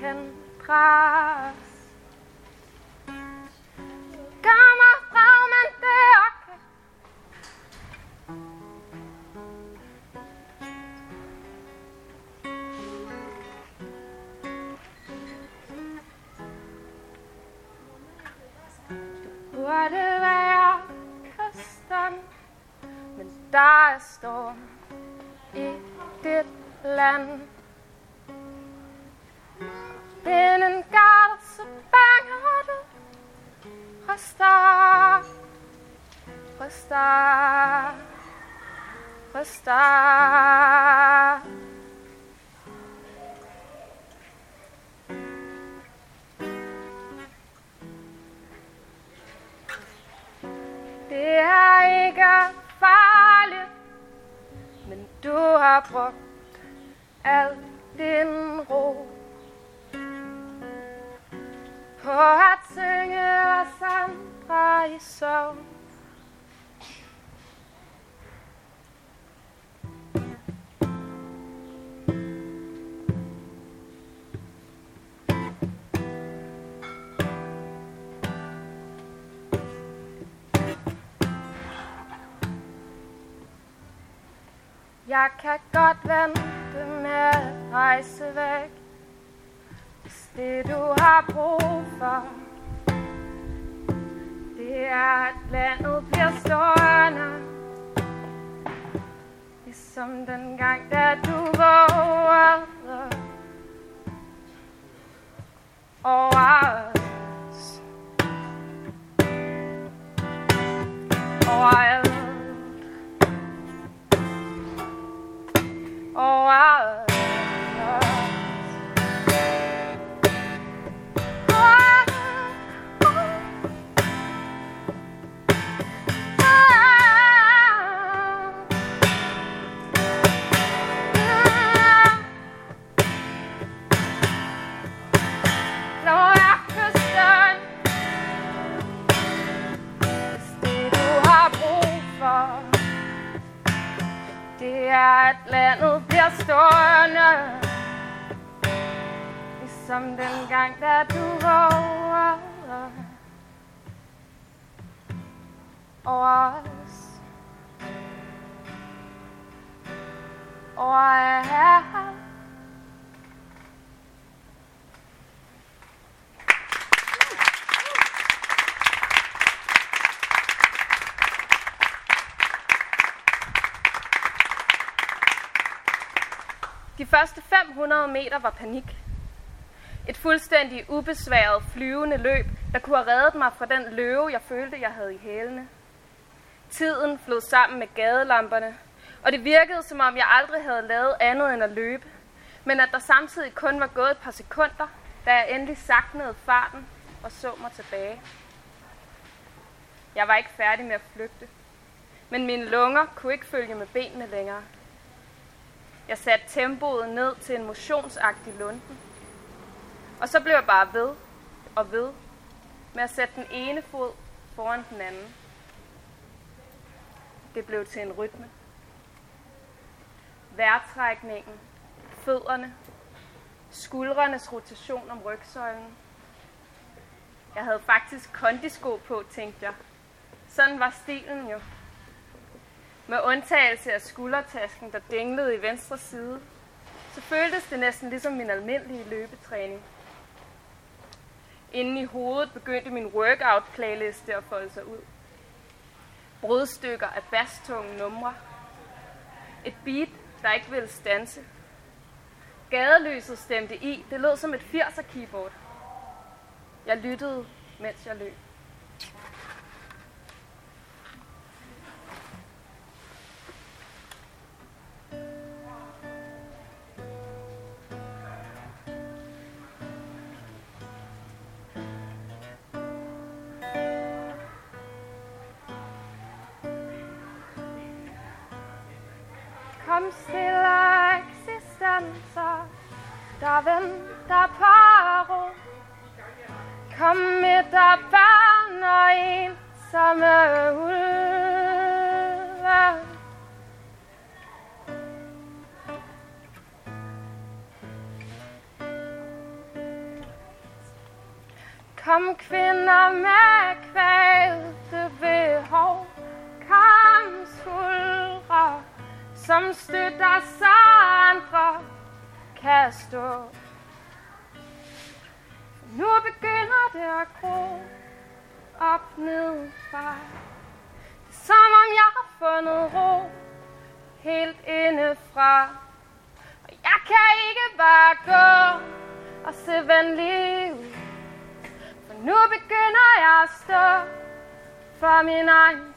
S12: Kan dræs. Jeg kan godt vente med at rejse væk Hvis det du har brug for Det er at landet bliver stående. Ligesom den gang da du vågede Over første 500 meter var panik. Et fuldstændig ubesværet flyvende løb, der kunne have reddet mig fra den løve, jeg følte, jeg havde i hælene. Tiden flød sammen med gadelamperne, og det virkede, som om jeg aldrig havde lavet andet end at løbe, men at der samtidig kun var gået et par sekunder, da jeg endelig saknede farten og så mig tilbage. Jeg var ikke færdig med at flygte, men mine lunger kunne ikke følge med benene længere. Jeg satte tempoet ned til en motionsagtig lunden. Og så blev jeg bare ved og ved med at sætte den ene fod foran den anden. Det blev til en rytme. Værtrækningen, fødderne, skuldrenes rotation om rygsøjlen. Jeg havde faktisk kondisko på, tænkte jeg. Sådan var stilen jo. Med undtagelse af skuldertasken, der dinglede i venstre side, så føltes det næsten ligesom min almindelige løbetræning. Inden i hovedet begyndte min workout-playliste at folde sig ud. Brudstykker af bastunge numre. Et beat, der ikke ville stanse. Gadelyset stemte i. Det lød som et 80'er keyboard. Jeg lyttede, mens jeg løb. Karen, der paro. Kom med der børn og ensomme ulve. Kom kvinder med kvalte behov, kampsfuldre, som støtter sig andre kan stå. Nu begynder det at gro op nedefra. Det er som om jeg har fundet ro helt indefra. Og jeg kan ikke bare gå og se venlig ud. For nu begynder jeg at stå for min egen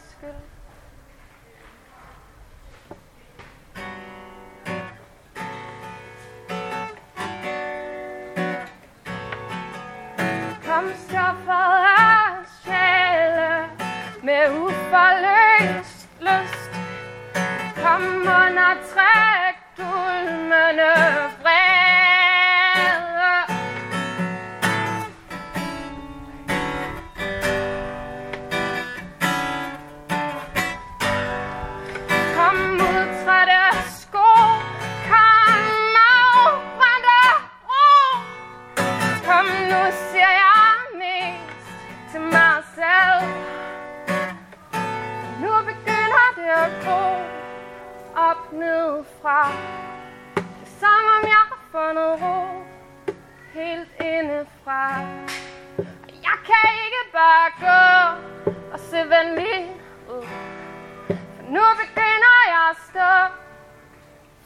S12: skyld. Kom for at sjæle med uforløst lyst. Kom under træk dulmende fra Jeg kan ikke bare gå og se venlig ud. For nu begynder jeg at stå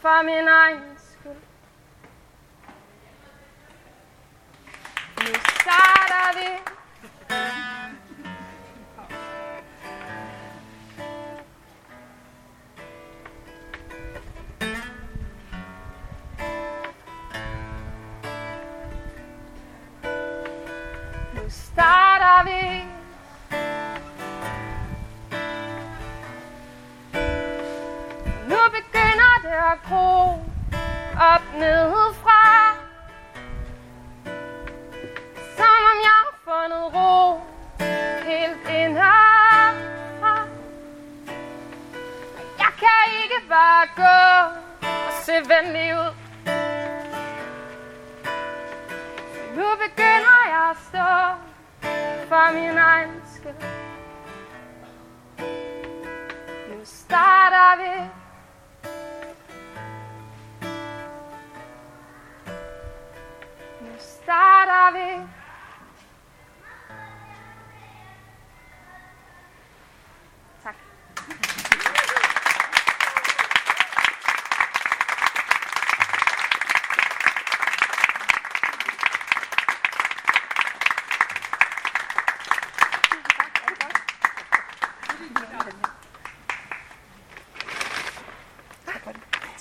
S12: for min egen skyld. Nu starter vi. Det op nedefra. Som om jeg har fundet ro helt indefra. Jeg kan ikke bare gå og se venlig ud. Nu begynder jeg at stå for min egen skyld. Nu starter vi. Starter vi. Tak.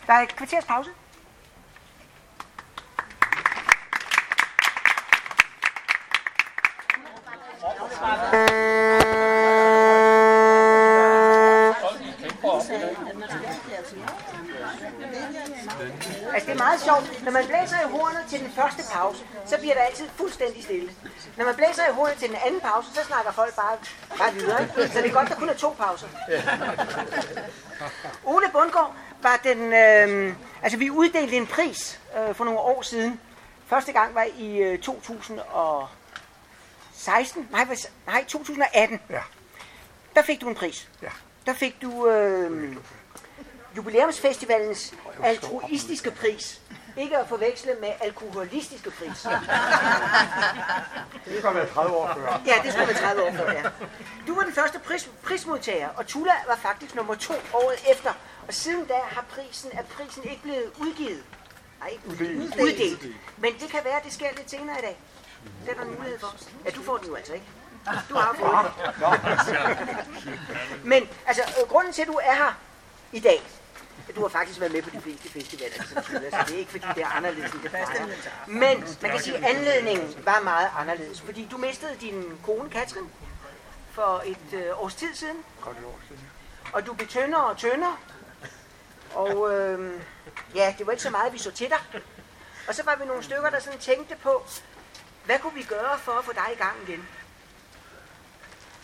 S2: Der er et kvarters pause. Når man blæser i hornet til den første pause, så bliver der altid fuldstændig stille. Når man blæser i hornet til den anden pause, så snakker folk bare, bare videre. Ikke? Så det er godt, der kun er to pauser. Ole Bundgaard var den... Øh, altså vi uddelte en pris øh, for nogle år siden. Første gang var i øh, 2016. Nej, nej, 2018.
S7: Ja.
S2: Der fik du en pris.
S7: Ja.
S2: Der fik du øh, jubilæumsfestivalens altruistiske pris. Ikke at forveksle med alkoholistiske pris.
S7: Det kan være 30 år før.
S2: Ja, det skulle være 30 år før, ja. Du var den første pris, prismodtager, og Tula var faktisk nummer to året efter. Og siden da har prisen, er prisen ikke blevet udgivet. Nej, ikke uddelt. uddelt. Men det kan være, at det sker lidt senere i dag. Det er der en mulighed for. Ja, du får den jo altså ikke. Du har fået den. Men altså, grunden til, at du er her i dag, du har faktisk været med på de fleste festivaler, som så det er ikke fordi, det er anderledes, end det plejer. Men man kan sige, at anledningen var meget anderledes, fordi du mistede din kone Katrin for et øh, års tid siden,
S7: Godt et år siden.
S2: og du blev tyndere og tyndere. Og øh, ja, det var ikke så meget, vi så til dig. Og så var vi nogle stykker, der sådan tænkte på, hvad kunne vi gøre for at få dig i gang igen?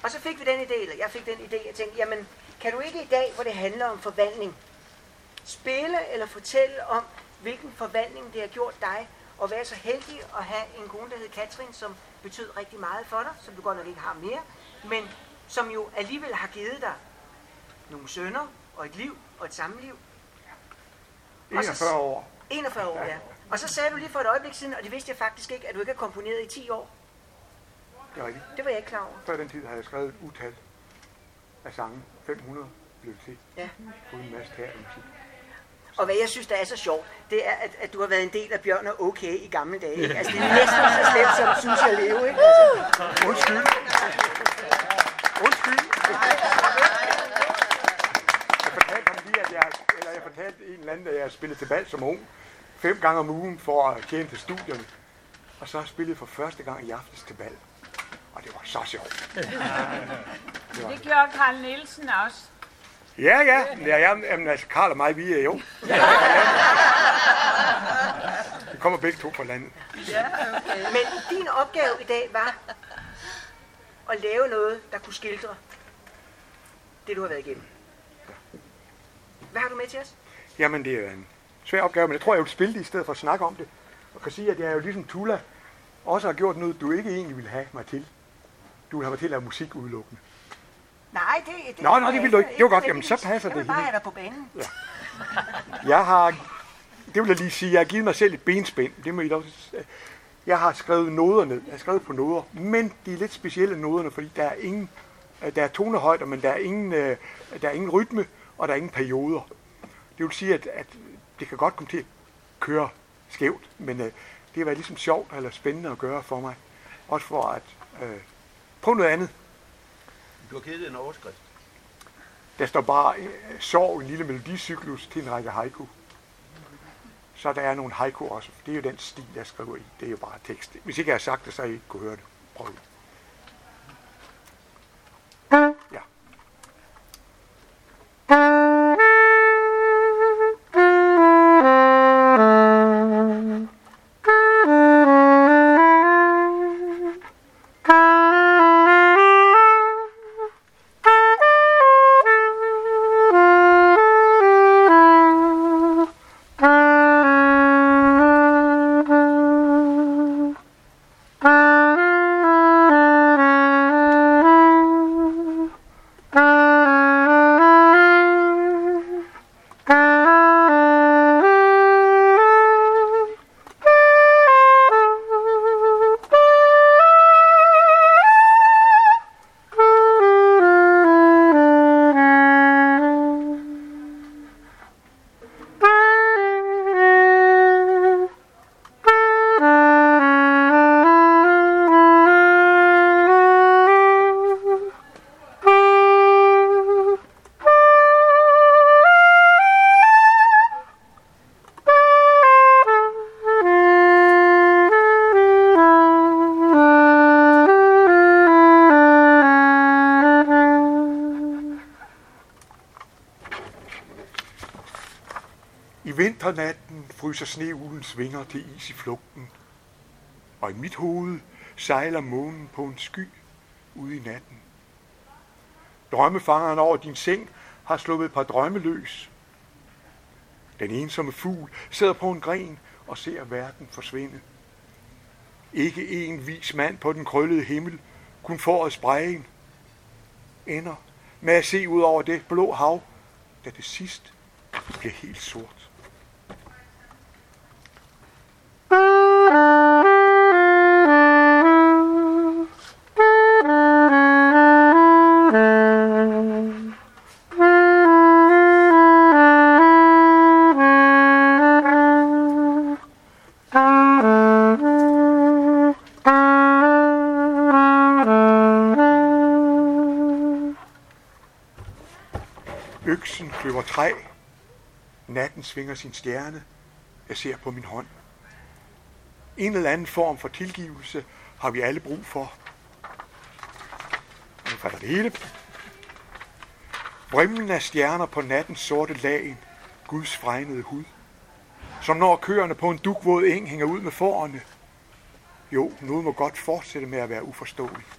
S2: Og så fik vi den idé, eller jeg fik den idé, jeg tænkte, jamen, kan du ikke i dag, hvor det handler om forvandling, spille eller fortælle om, hvilken forvandling det har gjort dig, og være så heldig at have en kone, der hed Katrin, som betød rigtig meget for dig, som du godt nok ikke har mere, men som jo alligevel har givet dig nogle sønner og et liv og et sammenliv. Og så-
S7: 41 år.
S2: 41 år, ja. Og så sagde du lige for et øjeblik siden, og det vidste jeg faktisk ikke, at du ikke har komponeret i 10 år.
S7: Det er rigtigt.
S2: Det var jeg ikke klar over.
S7: Før den tid havde jeg skrevet et utal af sange. 500 blev til.
S2: Ja.
S7: Uden en masse teatermusik.
S2: Og hvad jeg synes, der er så sjovt, det er, at, at du har været en del af Bjørn og Okay i gamle dage. Ikke? Altså, det er næsten så slemt, som du synes, jeg lever. Ikke? Altså.
S7: Undskyld. Undskyld. Jeg fortalte ham lige, at jeg, eller jeg fortalte en eller anden, at jeg spillede til bal som ung. Fem gange om ugen for at tjene til studierne. Og så spillede jeg for første gang i aftes til bal. Og det var så sjovt. Det var
S13: Det gjorde Karl Nielsen også.
S7: Ja, ja. ja, ja jamen, altså, Karl og mig, vi er jo. Vi kommer begge to fra landet.
S2: Ja, okay. Men din opgave i dag var at lave noget, der kunne skildre det, du har været igennem. Hvad har du med til os?
S7: Jamen, det er en svær opgave, men jeg tror, jeg vil spille det i stedet for at snakke om det. Og kan sige, at jeg er jo ligesom Tula også har gjort noget, du ikke egentlig ville have mig til. Du vil have mig til at lave musik udelukkende.
S2: Nej, det, det
S7: Nå, nå, det vil du ikke. Det var godt. Jamen, så passer
S2: jeg
S7: det
S2: vil bare have dig på banen.
S7: Ja. Jeg har, det vil jeg lige sige, jeg har givet mig selv et benspænd. Det må I dog, jeg har skrevet noder ned. Jeg har skrevet på noder, men de er lidt specielle noderne, fordi der er ingen, der er tonehøjder, men der er ingen, øh, der er ingen rytme, og der er ingen perioder. Det vil sige, at, at det kan godt komme til at køre skævt, men øh, det har været ligesom sjovt eller spændende at gøre for mig. Også for at øh, prøve noget andet.
S14: Du har givet en overskrift.
S7: Der står bare øh, sov en lille melodicyklus til en række haiku. Så der er nogle haiku også. Det er jo den stil, jeg skriver i. Det er jo bare tekst. Hvis ikke jeg har sagt det, så har I ikke kunne høre det. Prøv det. Ja. Vinternatten sneuglens vinger til is i flugten, og i mit hoved sejler månen på en sky ude i natten. Drømmefangeren over din seng har sluppet et par drømme løs. Den ensomme fugl sidder på en gren og ser verden forsvinde. Ikke en vis mand på den krøllede himmel, kun at brægen, ender med at se ud over det blå hav, da det sidst bliver helt sort. Træ. Natten svinger sin stjerne. Jeg ser på min hånd. En eller anden form for tilgivelse har vi alle brug for. Nu falder det hele. Vrimlen af stjerner på nattens sorte lagen. Guds fregnede hud. Som når køerne på en dugvåd eng hænger ud med forerne. Jo, noget må godt fortsætte med at være uforståeligt.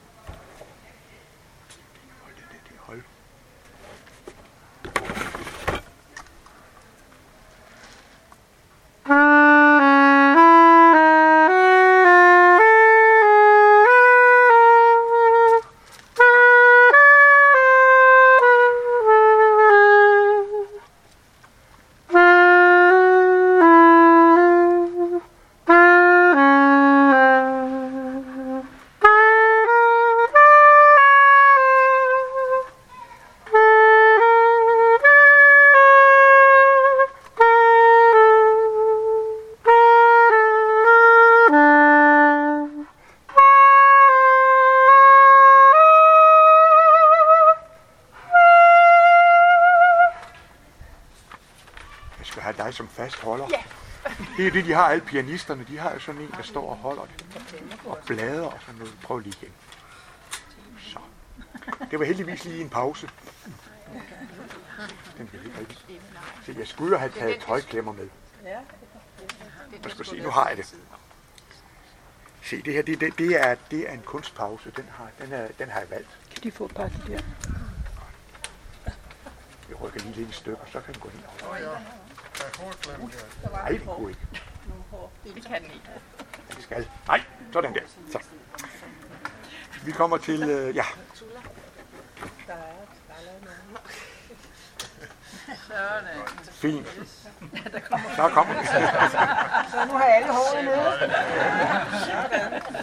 S7: Fast holder.
S11: Ja.
S7: Det er det, de har, alle pianisterne. De har jo sådan en, der står og holder det. Og blader og sådan noget. Prøv lige igen. Så. Det var heldigvis lige en pause. Den kan ikke rigtig. Se, jeg skulle jo have taget tøjklemmer med. Jeg skal se, nu har jeg det. Se, det her, det, det, det, er, det er en kunstpause. Den har, den, er, den har jeg valgt.
S15: Kan de få et par af de der?
S7: Jeg rykker lige lidt i stykker, så kan den gå ind.
S6: Åh ja, er.
S7: Nej, det kunne ikke.
S11: Det kan den ikke.
S7: Det skal. Nej, sådan der. Så. Vi kommer til, øh, ja, fint. Så kommer vi.
S2: Så nu har alle håret nede.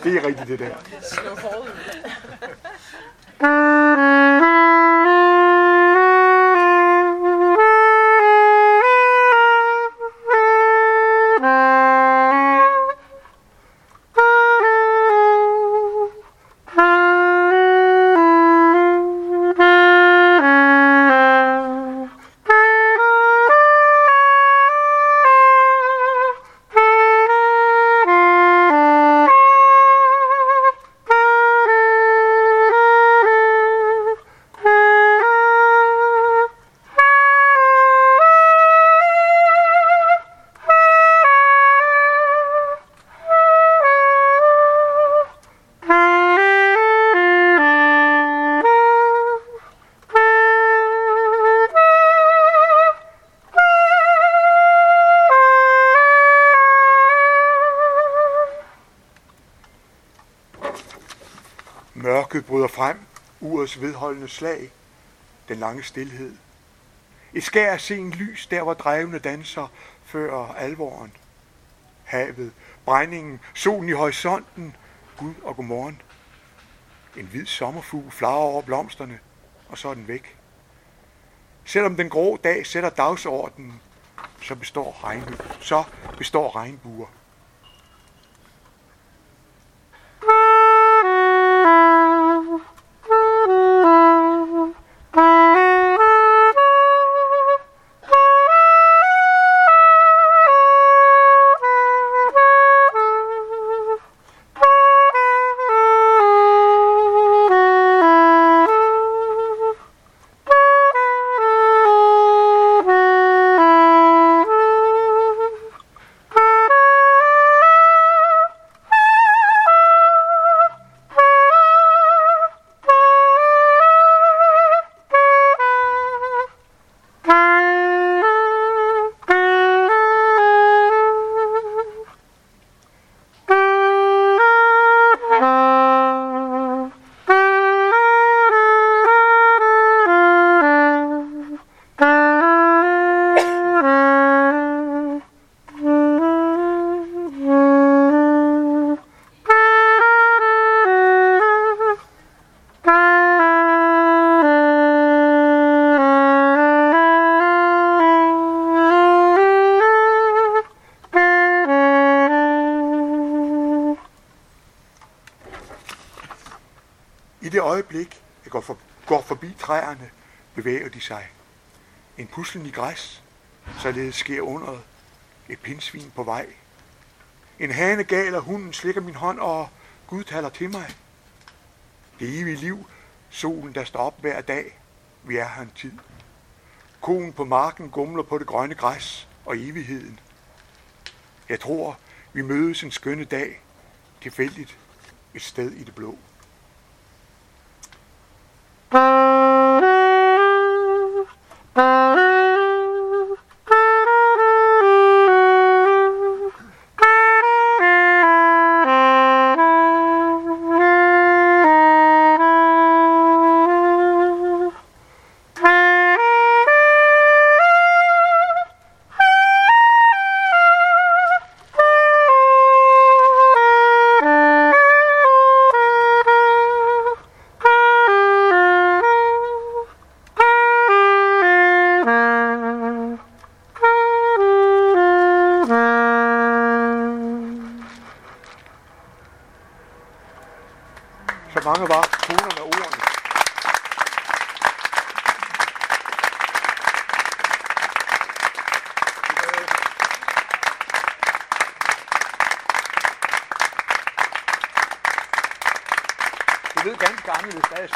S7: Det er rigtigt, det der.
S11: Slå håret ud.
S7: Mørket bryder frem, urets vedholdende slag, den lange stillhed. Et skær af sen lys, der hvor drevne danser, før alvoren. Havet, brændingen, solen i horisonten, Gud og godmorgen. En hvid sommerfugl flager over blomsterne, og så er den væk. Selvom den grå dag sætter dagsordenen, så består, regn, så består regnbuer. Træerne, bevæger de sig. En puslen i græs, således sker underet. Et pindsvin på vej. En hane gal hunden slikker min hånd, og Gud taler til mig. Det evige liv, solen der står op hver dag, vi er her en tid. Konen på marken gumler på det grønne græs og evigheden. Jeg tror, vi mødes en skønne dag, tilfældigt et sted i det blå.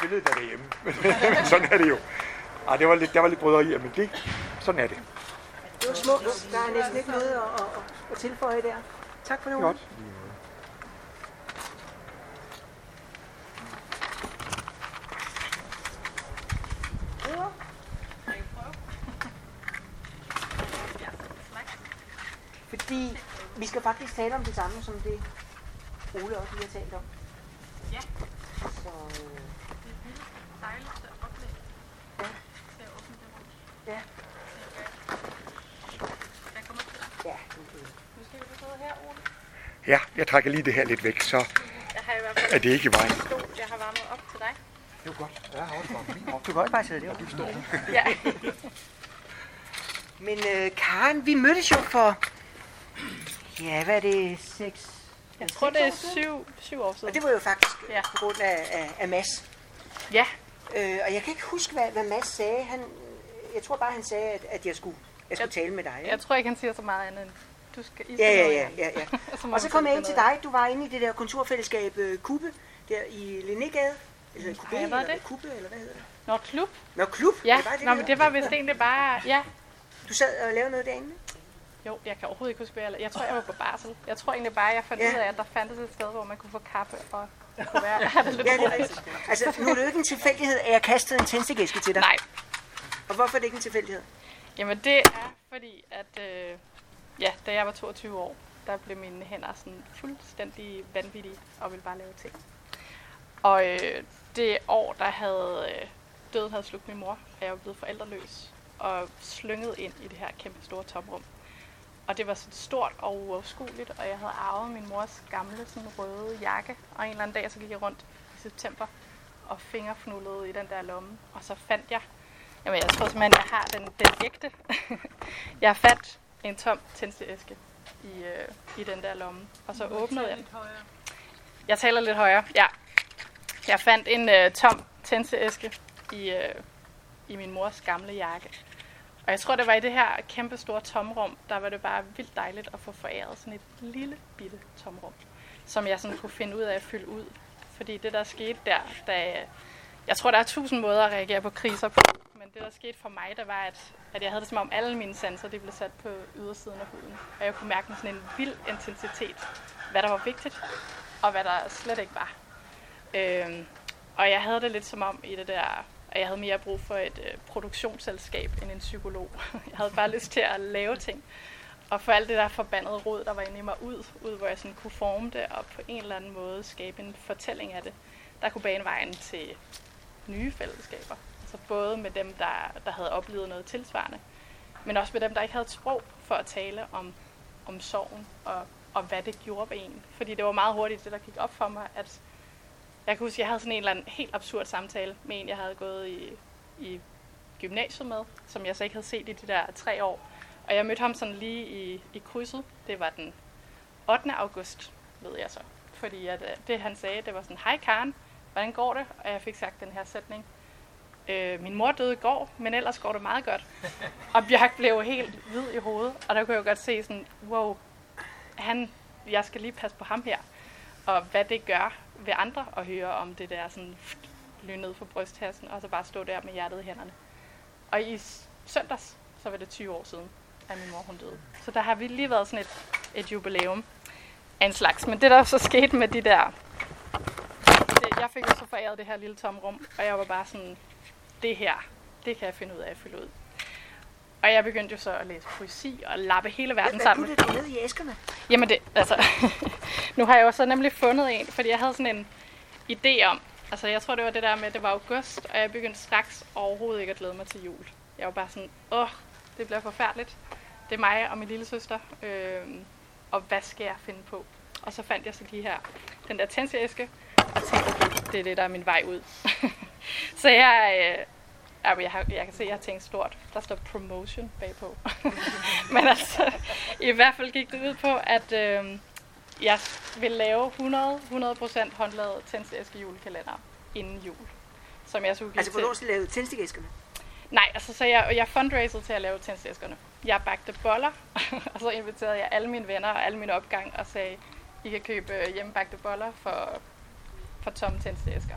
S7: Spillede der derhjemme. men <laughs> sådan er det jo. Ej, det var lidt, der var lidt bryderier, men det, sådan er det.
S2: Det var smukt. Der er næsten ikke noget at, at, at tilføje der. Tak for det.
S7: Godt.
S2: Fordi vi skal faktisk tale om det samme, som det Ole også lige har talt om.
S11: Ja.
S2: Så, øh,
S11: Dejligt at opleve.
S2: Ja.
S11: Skal jeg åbne det rum?
S2: Ja.
S11: Jeg kommer til dig.
S2: Ja.
S11: Nu skal vi sidde her, Ole.
S7: Ja, jeg trækker lige det her lidt væk, så
S11: Jeg har i hvert fald
S7: er det ikke i vejen.
S11: jeg har varmet op til dig.
S7: Det var godt. Jeg har også op.
S2: Du kan også bare sidde der. Du står.
S11: Ja. <laughs>
S2: Men øh, Karen, vi mødtes jo for, ja, hvad er det, seks?
S11: Jeg tror, det er syv, syv år siden.
S2: Og det var jo faktisk
S11: Ja.
S2: ja. på grund af, af, af Mads.
S11: Ja.
S2: Øh, og jeg kan ikke huske, hvad, hvad Mads sagde. Han, jeg tror bare, han sagde, at, at jeg skulle, jeg skulle tale med dig. Ikke?
S11: Jeg tror ikke, han siger så meget andet end, du skal... I
S2: Ja, ja, ja, ja, <laughs> ja. og så kom jeg ind til dig. Du var inde i det der kontorfællesskab uh, Kube, der i Linnégade. Eller Kube, eller
S11: det?
S2: Kube, eller hvad hedder det?
S11: Nå, klub.
S2: Nå, klub.
S11: Ja,
S2: det var det,
S11: Nå, men det var vist egentlig bare... Ja,
S2: Du sad og lavede noget derinde?
S11: Jo, jeg kan overhovedet ikke huske, hvad jeg. Jeg tror, jeg var på barsel. Jeg tror egentlig bare, jeg fandt
S2: Ja.
S11: ud af, at der fandtes et sted, hvor man kunne få kaffe og <laughs> kunne være, det lidt
S2: Ja, det er. Altså, nu er det jo ikke en tilfældighed, at jeg kastede en tændstikæske til dig.
S11: Nej.
S2: Og hvorfor er det ikke en tilfældighed?
S11: Jamen det er fordi, at øh, ja, da jeg var 22 år, der blev mine hænder sådan fuldstændig vanvittige og ville bare lave ting. Og øh, det år, der havde øh, døden havde slugt min mor, og jeg var blevet forældreløs og slynget ind i det her kæmpe store tomrum. Og det var så stort og uoverskueligt, og jeg havde arvet min mors gamle sådan røde jakke, og en eller anden dag så gik jeg rundt i september og fingerfnullede i den der lomme, og så fandt jeg Jamen, jeg tror simpelthen, jeg har den, den ægte. <laughs> jeg fandt en tom tændstikæske i, øh, i den der lomme, og så åbnede jeg. Jeg taler lidt højere, ja. Jeg fandt en øh, tom tændstikæske i, øh, i min mors gamle jakke. Og jeg tror, det var i det her kæmpe store tomrum, der var det bare vildt dejligt at få foræret sådan et lille bitte tomrum, som jeg sådan kunne finde ud af at fylde ud. Fordi det, der skete der, da jeg tror, der er tusind måder at reagere på kriser på, men det, der skete for mig, der var, at, at jeg havde det som om alle mine sanser de blev sat på ydersiden af huden. Og jeg kunne mærke med sådan en vild intensitet, hvad der var vigtigt, og hvad der slet ikke var. Øhm, og jeg havde det lidt som om i det der, at jeg havde mere brug for et øh, produktionsselskab end en psykolog. <laughs> Jeg havde bare lyst til at lave ting. Og få alt det der forbandede rod, der var inde i mig ud, ud hvor jeg sådan kunne forme det og på en eller anden måde skabe en fortælling af det, der kunne bane vejen til nye fællesskaber. Altså både med dem, der, der havde oplevet noget tilsvarende, men også med dem, der ikke havde et sprog for at tale om, om sorgen og, og hvad det gjorde ved en. Fordi det var meget hurtigt det, der gik op for mig, at jeg kan huske, at jeg havde sådan en eller anden helt absurd samtale med en, jeg havde gået i, i gymnasiet med, som jeg så ikke havde set i de der tre år. Og jeg mødte ham sådan lige i, i krydset. Det var den 8. august, ved jeg så. Fordi at, øh, det han sagde, det var sådan, hej Karen, hvordan går det? Og jeg fik sagt den her sætning. Øh, min mor døde i går, men ellers går det meget godt. Og Bjørk blev helt hvid i hovedet, og der kunne jeg jo godt se sådan, wow, han, jeg skal lige passe på ham her. Og hvad det gør ved andre at høre om det der sådan ned for brysthassen, og så bare stå der med hjertet i hænderne. Og i søndags, så var det 20 år siden, at min mor hun døde. Så der har vi lige været sådan et, et jubilæum af en slags. Men det der så skete med de der... Det, jeg fik jo så foræret det her lille tomrum, og jeg var bare sådan, det her, det kan jeg finde ud af at fylde ud. Og jeg begyndte jo så at læse poesi og lappe hele verden
S2: Hvad
S11: sammen.
S2: puttede du ned i æskerne?
S11: Jamen det, altså, <laughs> nu har jeg jo så nemlig fundet en, fordi jeg havde sådan en idé om, altså jeg tror det var det der med, at det var august, og jeg begyndte straks overhovedet ikke at glæde mig til jul. Jeg var bare sådan, åh, det bliver forfærdeligt. Det er mig og min lille søster, øh, og hvad skal jeg finde på? Og så fandt jeg så de her, den der tændsæske, og tænkte, okay, det er det, der er min vej ud. <laughs> så jeg, øh, jeg, har, jeg kan se, at jeg har tænkt stort. Der står promotion bagpå. <laughs> Men altså, i hvert fald gik det ud på, at øh, jeg vil lave 100, 100% håndlavet tændsæske julekalender inden jul. Som jeg skulle give
S2: Altså,
S11: til.
S2: hvornår du lave tændstikæskerne?
S11: Nej, altså så jeg, jeg fundraisede til at lave tændsæskerne. Jeg bagte boller, <laughs> og så inviterede jeg alle mine venner og alle mine opgang og sagde, I kan købe øh, hjemmebagte boller for, for tomme tændsæsker.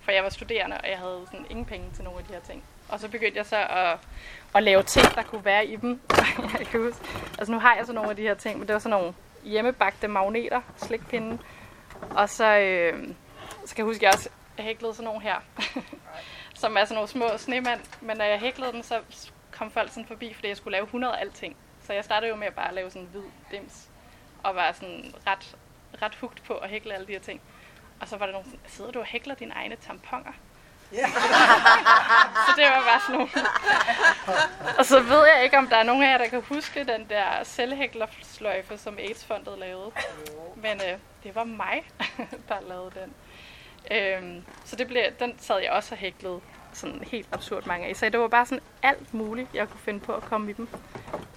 S11: for jeg var studerende, og jeg havde sådan ingen penge til nogle af de her ting. Og så begyndte jeg så at, at lave ting, der kunne være i dem. <laughs> jeg kan huske, altså nu har jeg så nogle af de her ting, men det var sådan nogle hjemmebagte magneter, slikpinde. Og så, øh, så kan jeg huske, at jeg også hæklede sådan nogle her, <laughs> som er sådan nogle små snemand. Men når jeg hæklede dem, så kom folk sådan forbi, fordi jeg skulle lave 100 af alting. Så jeg startede jo med at bare lave sådan en hvid dims, og var sådan ret, ret hugt på at hækle alle de her ting. Og så var der nogen sådan, sidder du og hækler dine egne tamponer? Yeah. <laughs> så det var bare sådan nogle. og så ved jeg ikke, om der er nogen af jer, der kan huske den der selvhæklersløjfe, som AIDS-fondet lavede. Men øh, det var mig, <laughs> der lavede den. Øhm, så det blev, den sad jeg også og hæklede sådan helt absurd mange af. Så det var bare sådan alt muligt, jeg kunne finde på at komme i dem.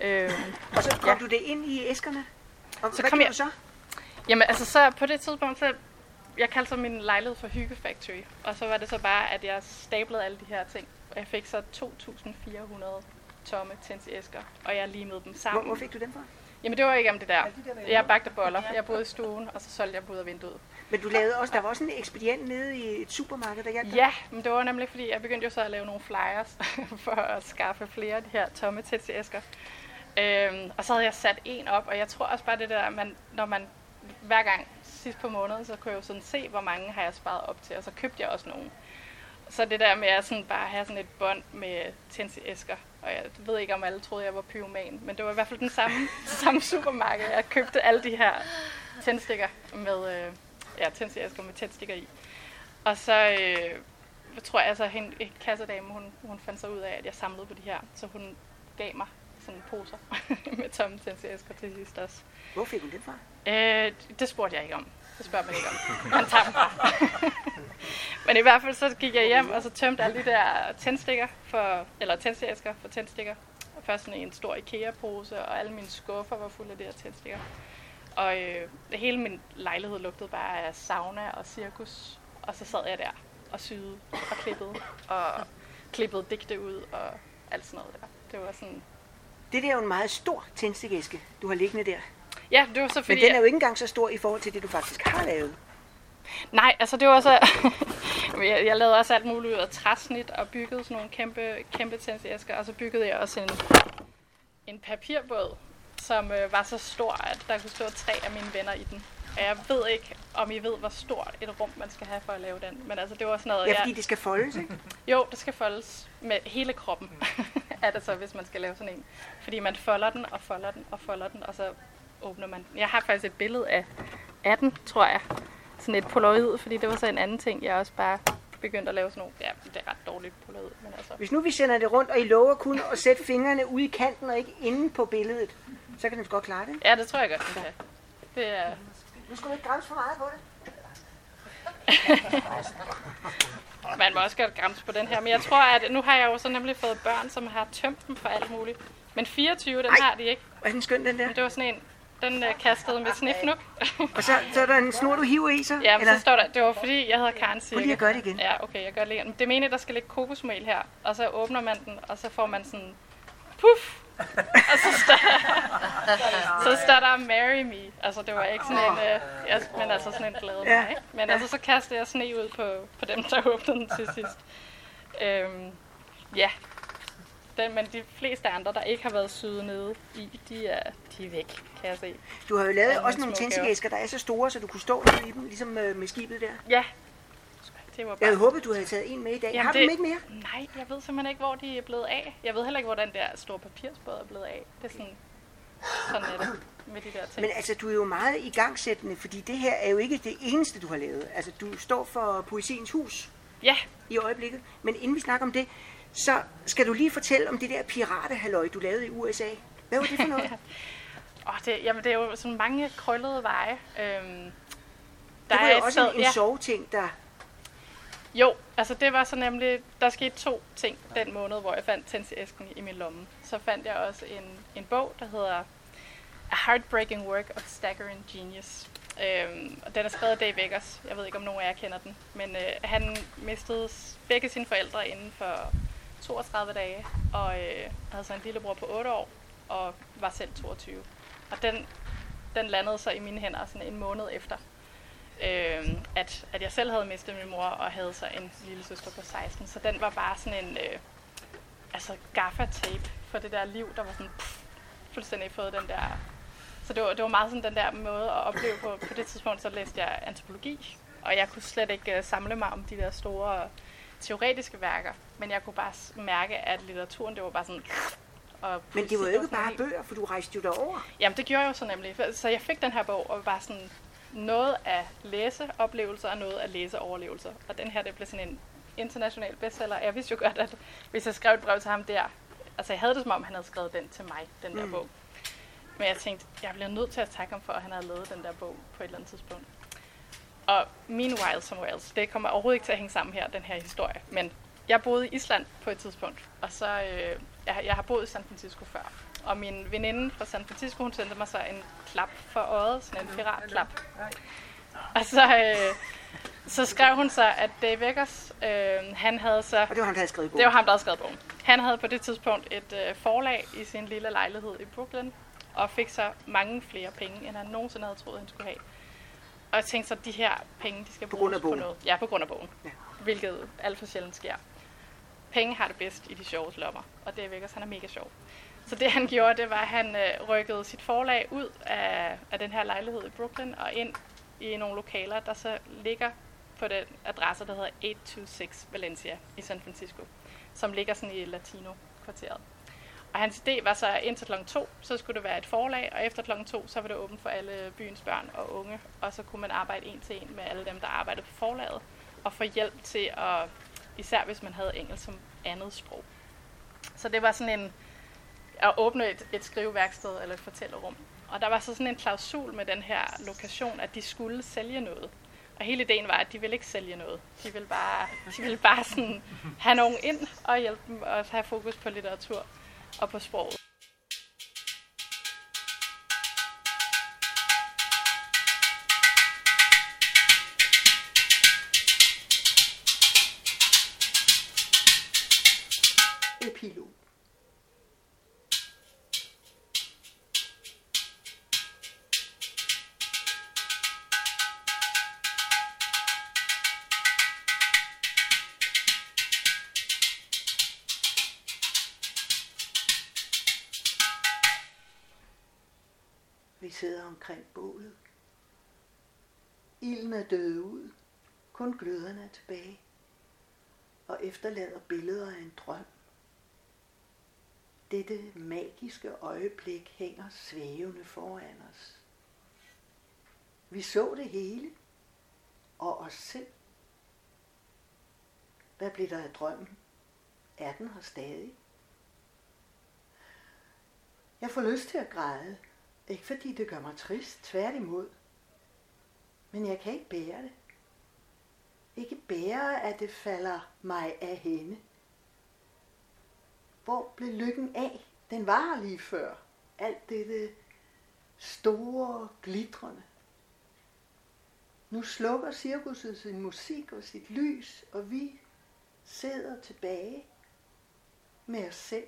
S2: Øhm, og så kom ja. du det ind i æskerne? Og
S11: så
S2: hvad
S11: kom
S2: jeg,
S11: du
S2: så?
S11: Jamen altså så på det tidspunkt, så jeg kaldte så min lejlighed for Hygge Factory. Og så var det så bare, at jeg stablede alle de her ting. Og jeg fik så 2.400 tomme æsker, og jeg limede dem sammen.
S2: Hvor, hvor fik du dem fra?
S11: Jamen det var ikke om det der. Jeg bagte boller. Jeg boede i stuen, og så solgte jeg ud af vinduet.
S2: Men du lavede også, der var også en ekspedient nede i et supermarked, der hjalp
S11: Ja, men det var nemlig fordi, jeg begyndte jo så at lave nogle flyers <laughs> for at skaffe flere af de her tomme æsker. Øhm, og så havde jeg sat en op, og jeg tror også bare det der, man, når man hver gang sidst på måneden, så kunne jeg jo sådan se, hvor mange har jeg sparet op til, og så købte jeg også nogle. Så det der med at sådan bare have sådan et bånd med æsker, og jeg ved ikke, om alle troede, jeg var pyroman, men det var i hvert fald den samme, <laughs> samme supermarked. Jeg købte alle de her tændstikker med, øh, ja, tændstikker med tændstikker i. Og så øh, tror jeg, altså, hende, kassedame, hun, hun fandt så ud af, at jeg samlede på de her, så hun gav mig sådan poser <laughs> med tomme tændstikker til sidst også.
S2: Hvor fik hun det fra?
S11: Øh, det spurgte jeg ikke om. Det spørger man ikke om. Man tager dem bare. <laughs> Men i hvert fald så gik jeg hjem, og så tømte alle de der tændstikker, for, eller tændstikker for tændstikker. Først sådan en stor IKEA-pose, og alle mine skuffer var fulde af de her tændstikker. Og øh, hele min lejlighed lugtede bare af sauna og cirkus. Og så sad jeg der og syede og klippede, og klippede digte ud og alt sådan noget der. Det var sådan...
S2: Det der er jo en meget stor tændstikæske, du har liggende der.
S11: Ja, det var så fordi...
S2: Men den er jo ikke engang så stor i forhold til det, du faktisk har lavet.
S11: Nej, altså det var så... <laughs> jeg, jeg lavede også alt muligt ud af træsnit og byggede sådan nogle kæmpe, kæmpe tændsæsker. Og så byggede jeg også en, en papirbåd, som øh, var så stor, at der kunne stå tre af mine venner i den. Og jeg ved ikke, om I ved, hvor stort et rum man skal have for at lave den. Men altså, det var sådan noget...
S2: Ja, fordi jeg... det skal foldes, ikke?
S11: Jo, det skal foldes med hele kroppen, <laughs> er det så, hvis man skal lave sådan en. Fordi man folder den, og folder den, og folder den, og så åbner man den. Jeg har faktisk et billede af, af den, tror jeg. Sådan et polaroid, fordi det var så en anden ting, jeg også bare begyndte at lave sådan nogle, ja, det er ret dårligt polaroid. Men altså.
S2: Hvis nu vi sender det rundt, og I lover kun at sætte fingrene ude i kanten og ikke inde på billedet, så kan den godt klare det.
S11: Ja, det tror jeg godt, den kan. Det er...
S2: Nu skal du ikke grænse for meget på det. <laughs>
S11: Man må også godt grænse på den her, men jeg tror, at nu har jeg jo så nemlig fået børn, som har tømt dem for alt muligt. Men 24, den Ej, har de ikke.
S2: Er den skøn, den der?
S11: Men det var sådan en, den uh, kastede med snifnuk. <laughs>
S2: og så, så er der en snor, du hiver i så?
S11: Ja, men eller? så står der, det var fordi, jeg hedder Karen Sirke. Prøv
S2: lige at gøre det igen.
S11: Ja, okay, jeg gør det igen. Det mener, der skal ligge kokosmel her, og så åbner man den, og så får man sådan, puff, <laughs> og så står, <laughs> så står der Marry Me. Altså, det var ikke sådan en, uh, yes, men altså sådan en glade ja. mig. Men altså, så kastede jeg sne ud på, på dem, der åbnede den til sidst. Øhm, ja, den, men de fleste andre, der ikke har været syde nede i, de er, de er væk, kan jeg se.
S2: Du har jo lavet ja, også nogle tændstikæsker, der er så store, så du kunne stå nede i dem, ligesom med, med skibet der.
S11: Ja.
S2: Det var bare... Jeg havde håbet, du havde taget en med i dag. Jamen har du det... dem ikke mere?
S11: Nej, jeg ved simpelthen ikke, hvor de er blevet af. Jeg ved heller ikke, hvor den der store papirsbåd er blevet af. Det er sådan, sådan er det med de der ting.
S2: Men altså, du er jo meget igangsættende, fordi det her er jo ikke det eneste, du har lavet. Altså, du står for Poesiens Hus.
S11: Ja.
S2: I øjeblikket. Men inden vi snakker om det, så skal du lige fortælle om det der piratehalløj, du lavede i USA. Hvad var det for noget? <laughs>
S11: oh, det, jamen, det er jo sådan mange krøllede veje. Øhm,
S2: der det var er jo også en, en ja. soveting, der...
S11: Jo, altså det var så nemlig, der skete to ting den måned, hvor jeg fandt tændsæsken i min lomme. Så fandt jeg også en, en bog, der hedder A Heartbreaking Work of Staggering Genius. Øhm, og den er skrevet af Dave Eggers. Jeg ved ikke, om nogen af jer kender den. Men øh, han mistede begge sine forældre inden for 32 dage, og øh, havde så en lillebror på 8 år, og var selv 22. Og den, den landede så i mine hænder sådan en måned efter øh, at, at jeg selv havde mistet min mor og havde så en lille søster på 16. Så den var bare sådan en øh, altså gaffatape for det der liv, der var sådan pff, fuldstændig fået den der... Så det var, det var meget sådan den der måde at opleve på. På det tidspunkt så læste jeg antropologi, og jeg kunne slet ikke uh, samle mig om de der store teoretiske værker, men jeg kunne bare mærke, at litteraturen, det var bare sådan...
S2: Og men det var jo ikke bare bøger, for du rejste jo derover.
S11: Jamen, det gjorde jeg jo så nemlig. Så jeg fik den her bog, og var bare sådan noget af læseoplevelser og noget af læseoverlevelser. Og den her, det blev sådan en international bestseller. Jeg vidste jo godt, at hvis jeg skrev et brev til ham der, altså jeg havde det som om, han havde skrevet den til mig, den der mm. bog. Men jeg tænkte, jeg bliver nødt til at takke ham for, at han havde lavet den der bog på et eller andet tidspunkt. Og Meanwhile Somewhere Else, det kommer overhovedet ikke til at hænge sammen her, den her historie. Men jeg boede i Island på et tidspunkt, og så, øh, jeg, jeg har boet i San Francisco før. Og min veninde fra San Francisco, hun sendte mig så en klap for øjet, sådan en piratklap. Og så, øh, så skrev hun så, at Dave Eggers, øh, han havde så...
S2: Og det var ham, der havde skrevet bogen?
S11: Det var ham, der havde skrevet bogen. Han havde på det tidspunkt et øh, forlag i sin lille lejlighed i Brooklyn, og fik så mange flere penge, end han nogensinde havde troet, han skulle have. Og jeg tænkte så, at de her penge, de skal
S2: på bruges
S11: på noget. Ja, på grund af bogen. Ja. Hvilket alt for sjældent sker. Penge har det bedst i de sjove lommer, og det er Eggers, han er mega sjov. Så det han gjorde, det var, at han øh, rykkede sit forlag ud af, af den her lejlighed i Brooklyn og ind i nogle lokaler, der så ligger på den adresse, der hedder 826 Valencia i San Francisco, som ligger sådan i Latino-kvarteret. Og hans idé var så, at indtil kl. 2, så skulle det være et forlag, og efter kl. 2, så var det åbent for alle byens børn og unge, og så kunne man arbejde en til en med alle dem, der arbejdede på forlaget, og få hjælp til at, især hvis man havde engelsk som andet sprog. Så det var sådan en, at åbne et, et skriveværksted eller et fortællerum. Og der var så sådan en klausul med den her lokation, at de skulle sælge noget. Og hele ideen var, at de ville ikke sælge noget. De ville bare, de ville bare sådan have nogen ind og hjælpe dem og have fokus på litteratur og på sproget.
S1: Epilog. Sidder omkring bålet. Ilden er døde ud. Kun gløderne er tilbage. Og efterlader billeder af en drøm. Dette magiske øjeblik hænger svævende foran os. Vi så det hele. Og os selv. Hvad blev der af drømmen? Er den her stadig? Jeg får lyst til at græde. Ikke fordi det gør mig trist, tværtimod. Men jeg kan ikke bære det. Ikke bære, at det falder mig af hende. Hvor blev lykken af? Den var lige før. Alt det store, glitrende. Nu slukker cirkuset sin musik og sit lys, og vi sidder tilbage med os selv.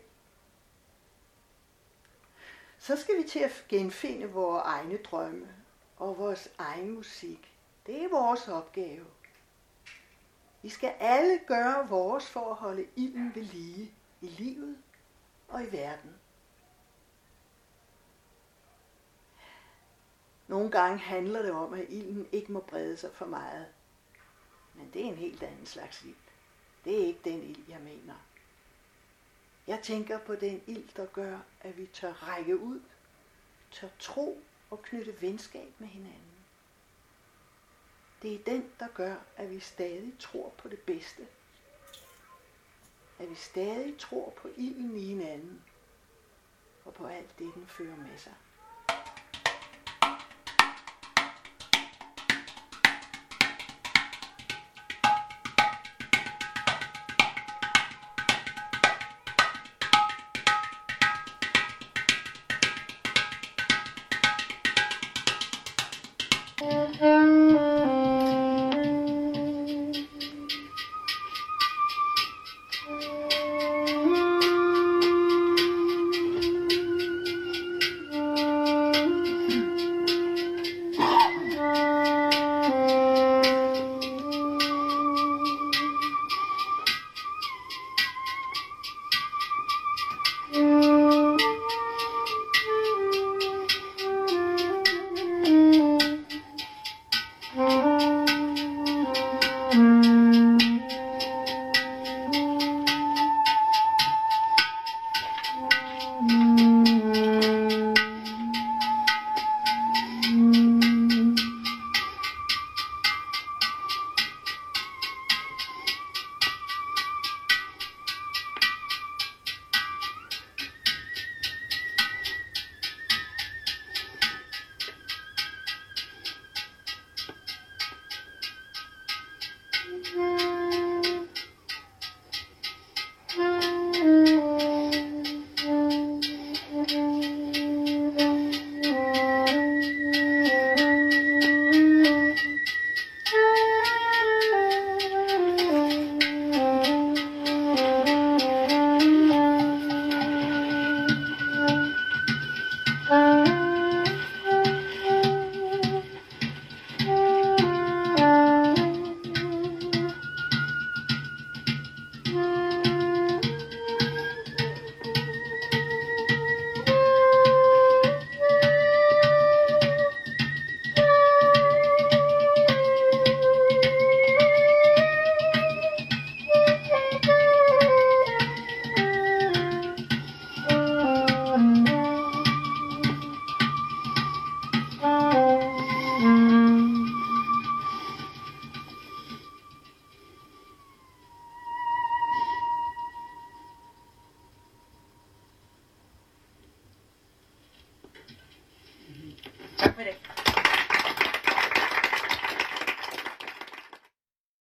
S1: Så skal vi til at genfinde vores egne drømme og vores egen musik. Det er vores opgave. Vi skal alle gøre vores for at holde ilden ved lige i livet og i verden. Nogle gange handler det om, at ilden ikke må brede sig for meget. Men det er en helt anden slags ild. Det er ikke den ild, jeg mener. Jeg tænker på den ild, der gør, at vi tør række ud, tør tro og knytte venskab med hinanden. Det er den, der gør, at vi stadig tror på det bedste. At vi stadig tror på ilden i hinanden og på alt det, den fører med sig.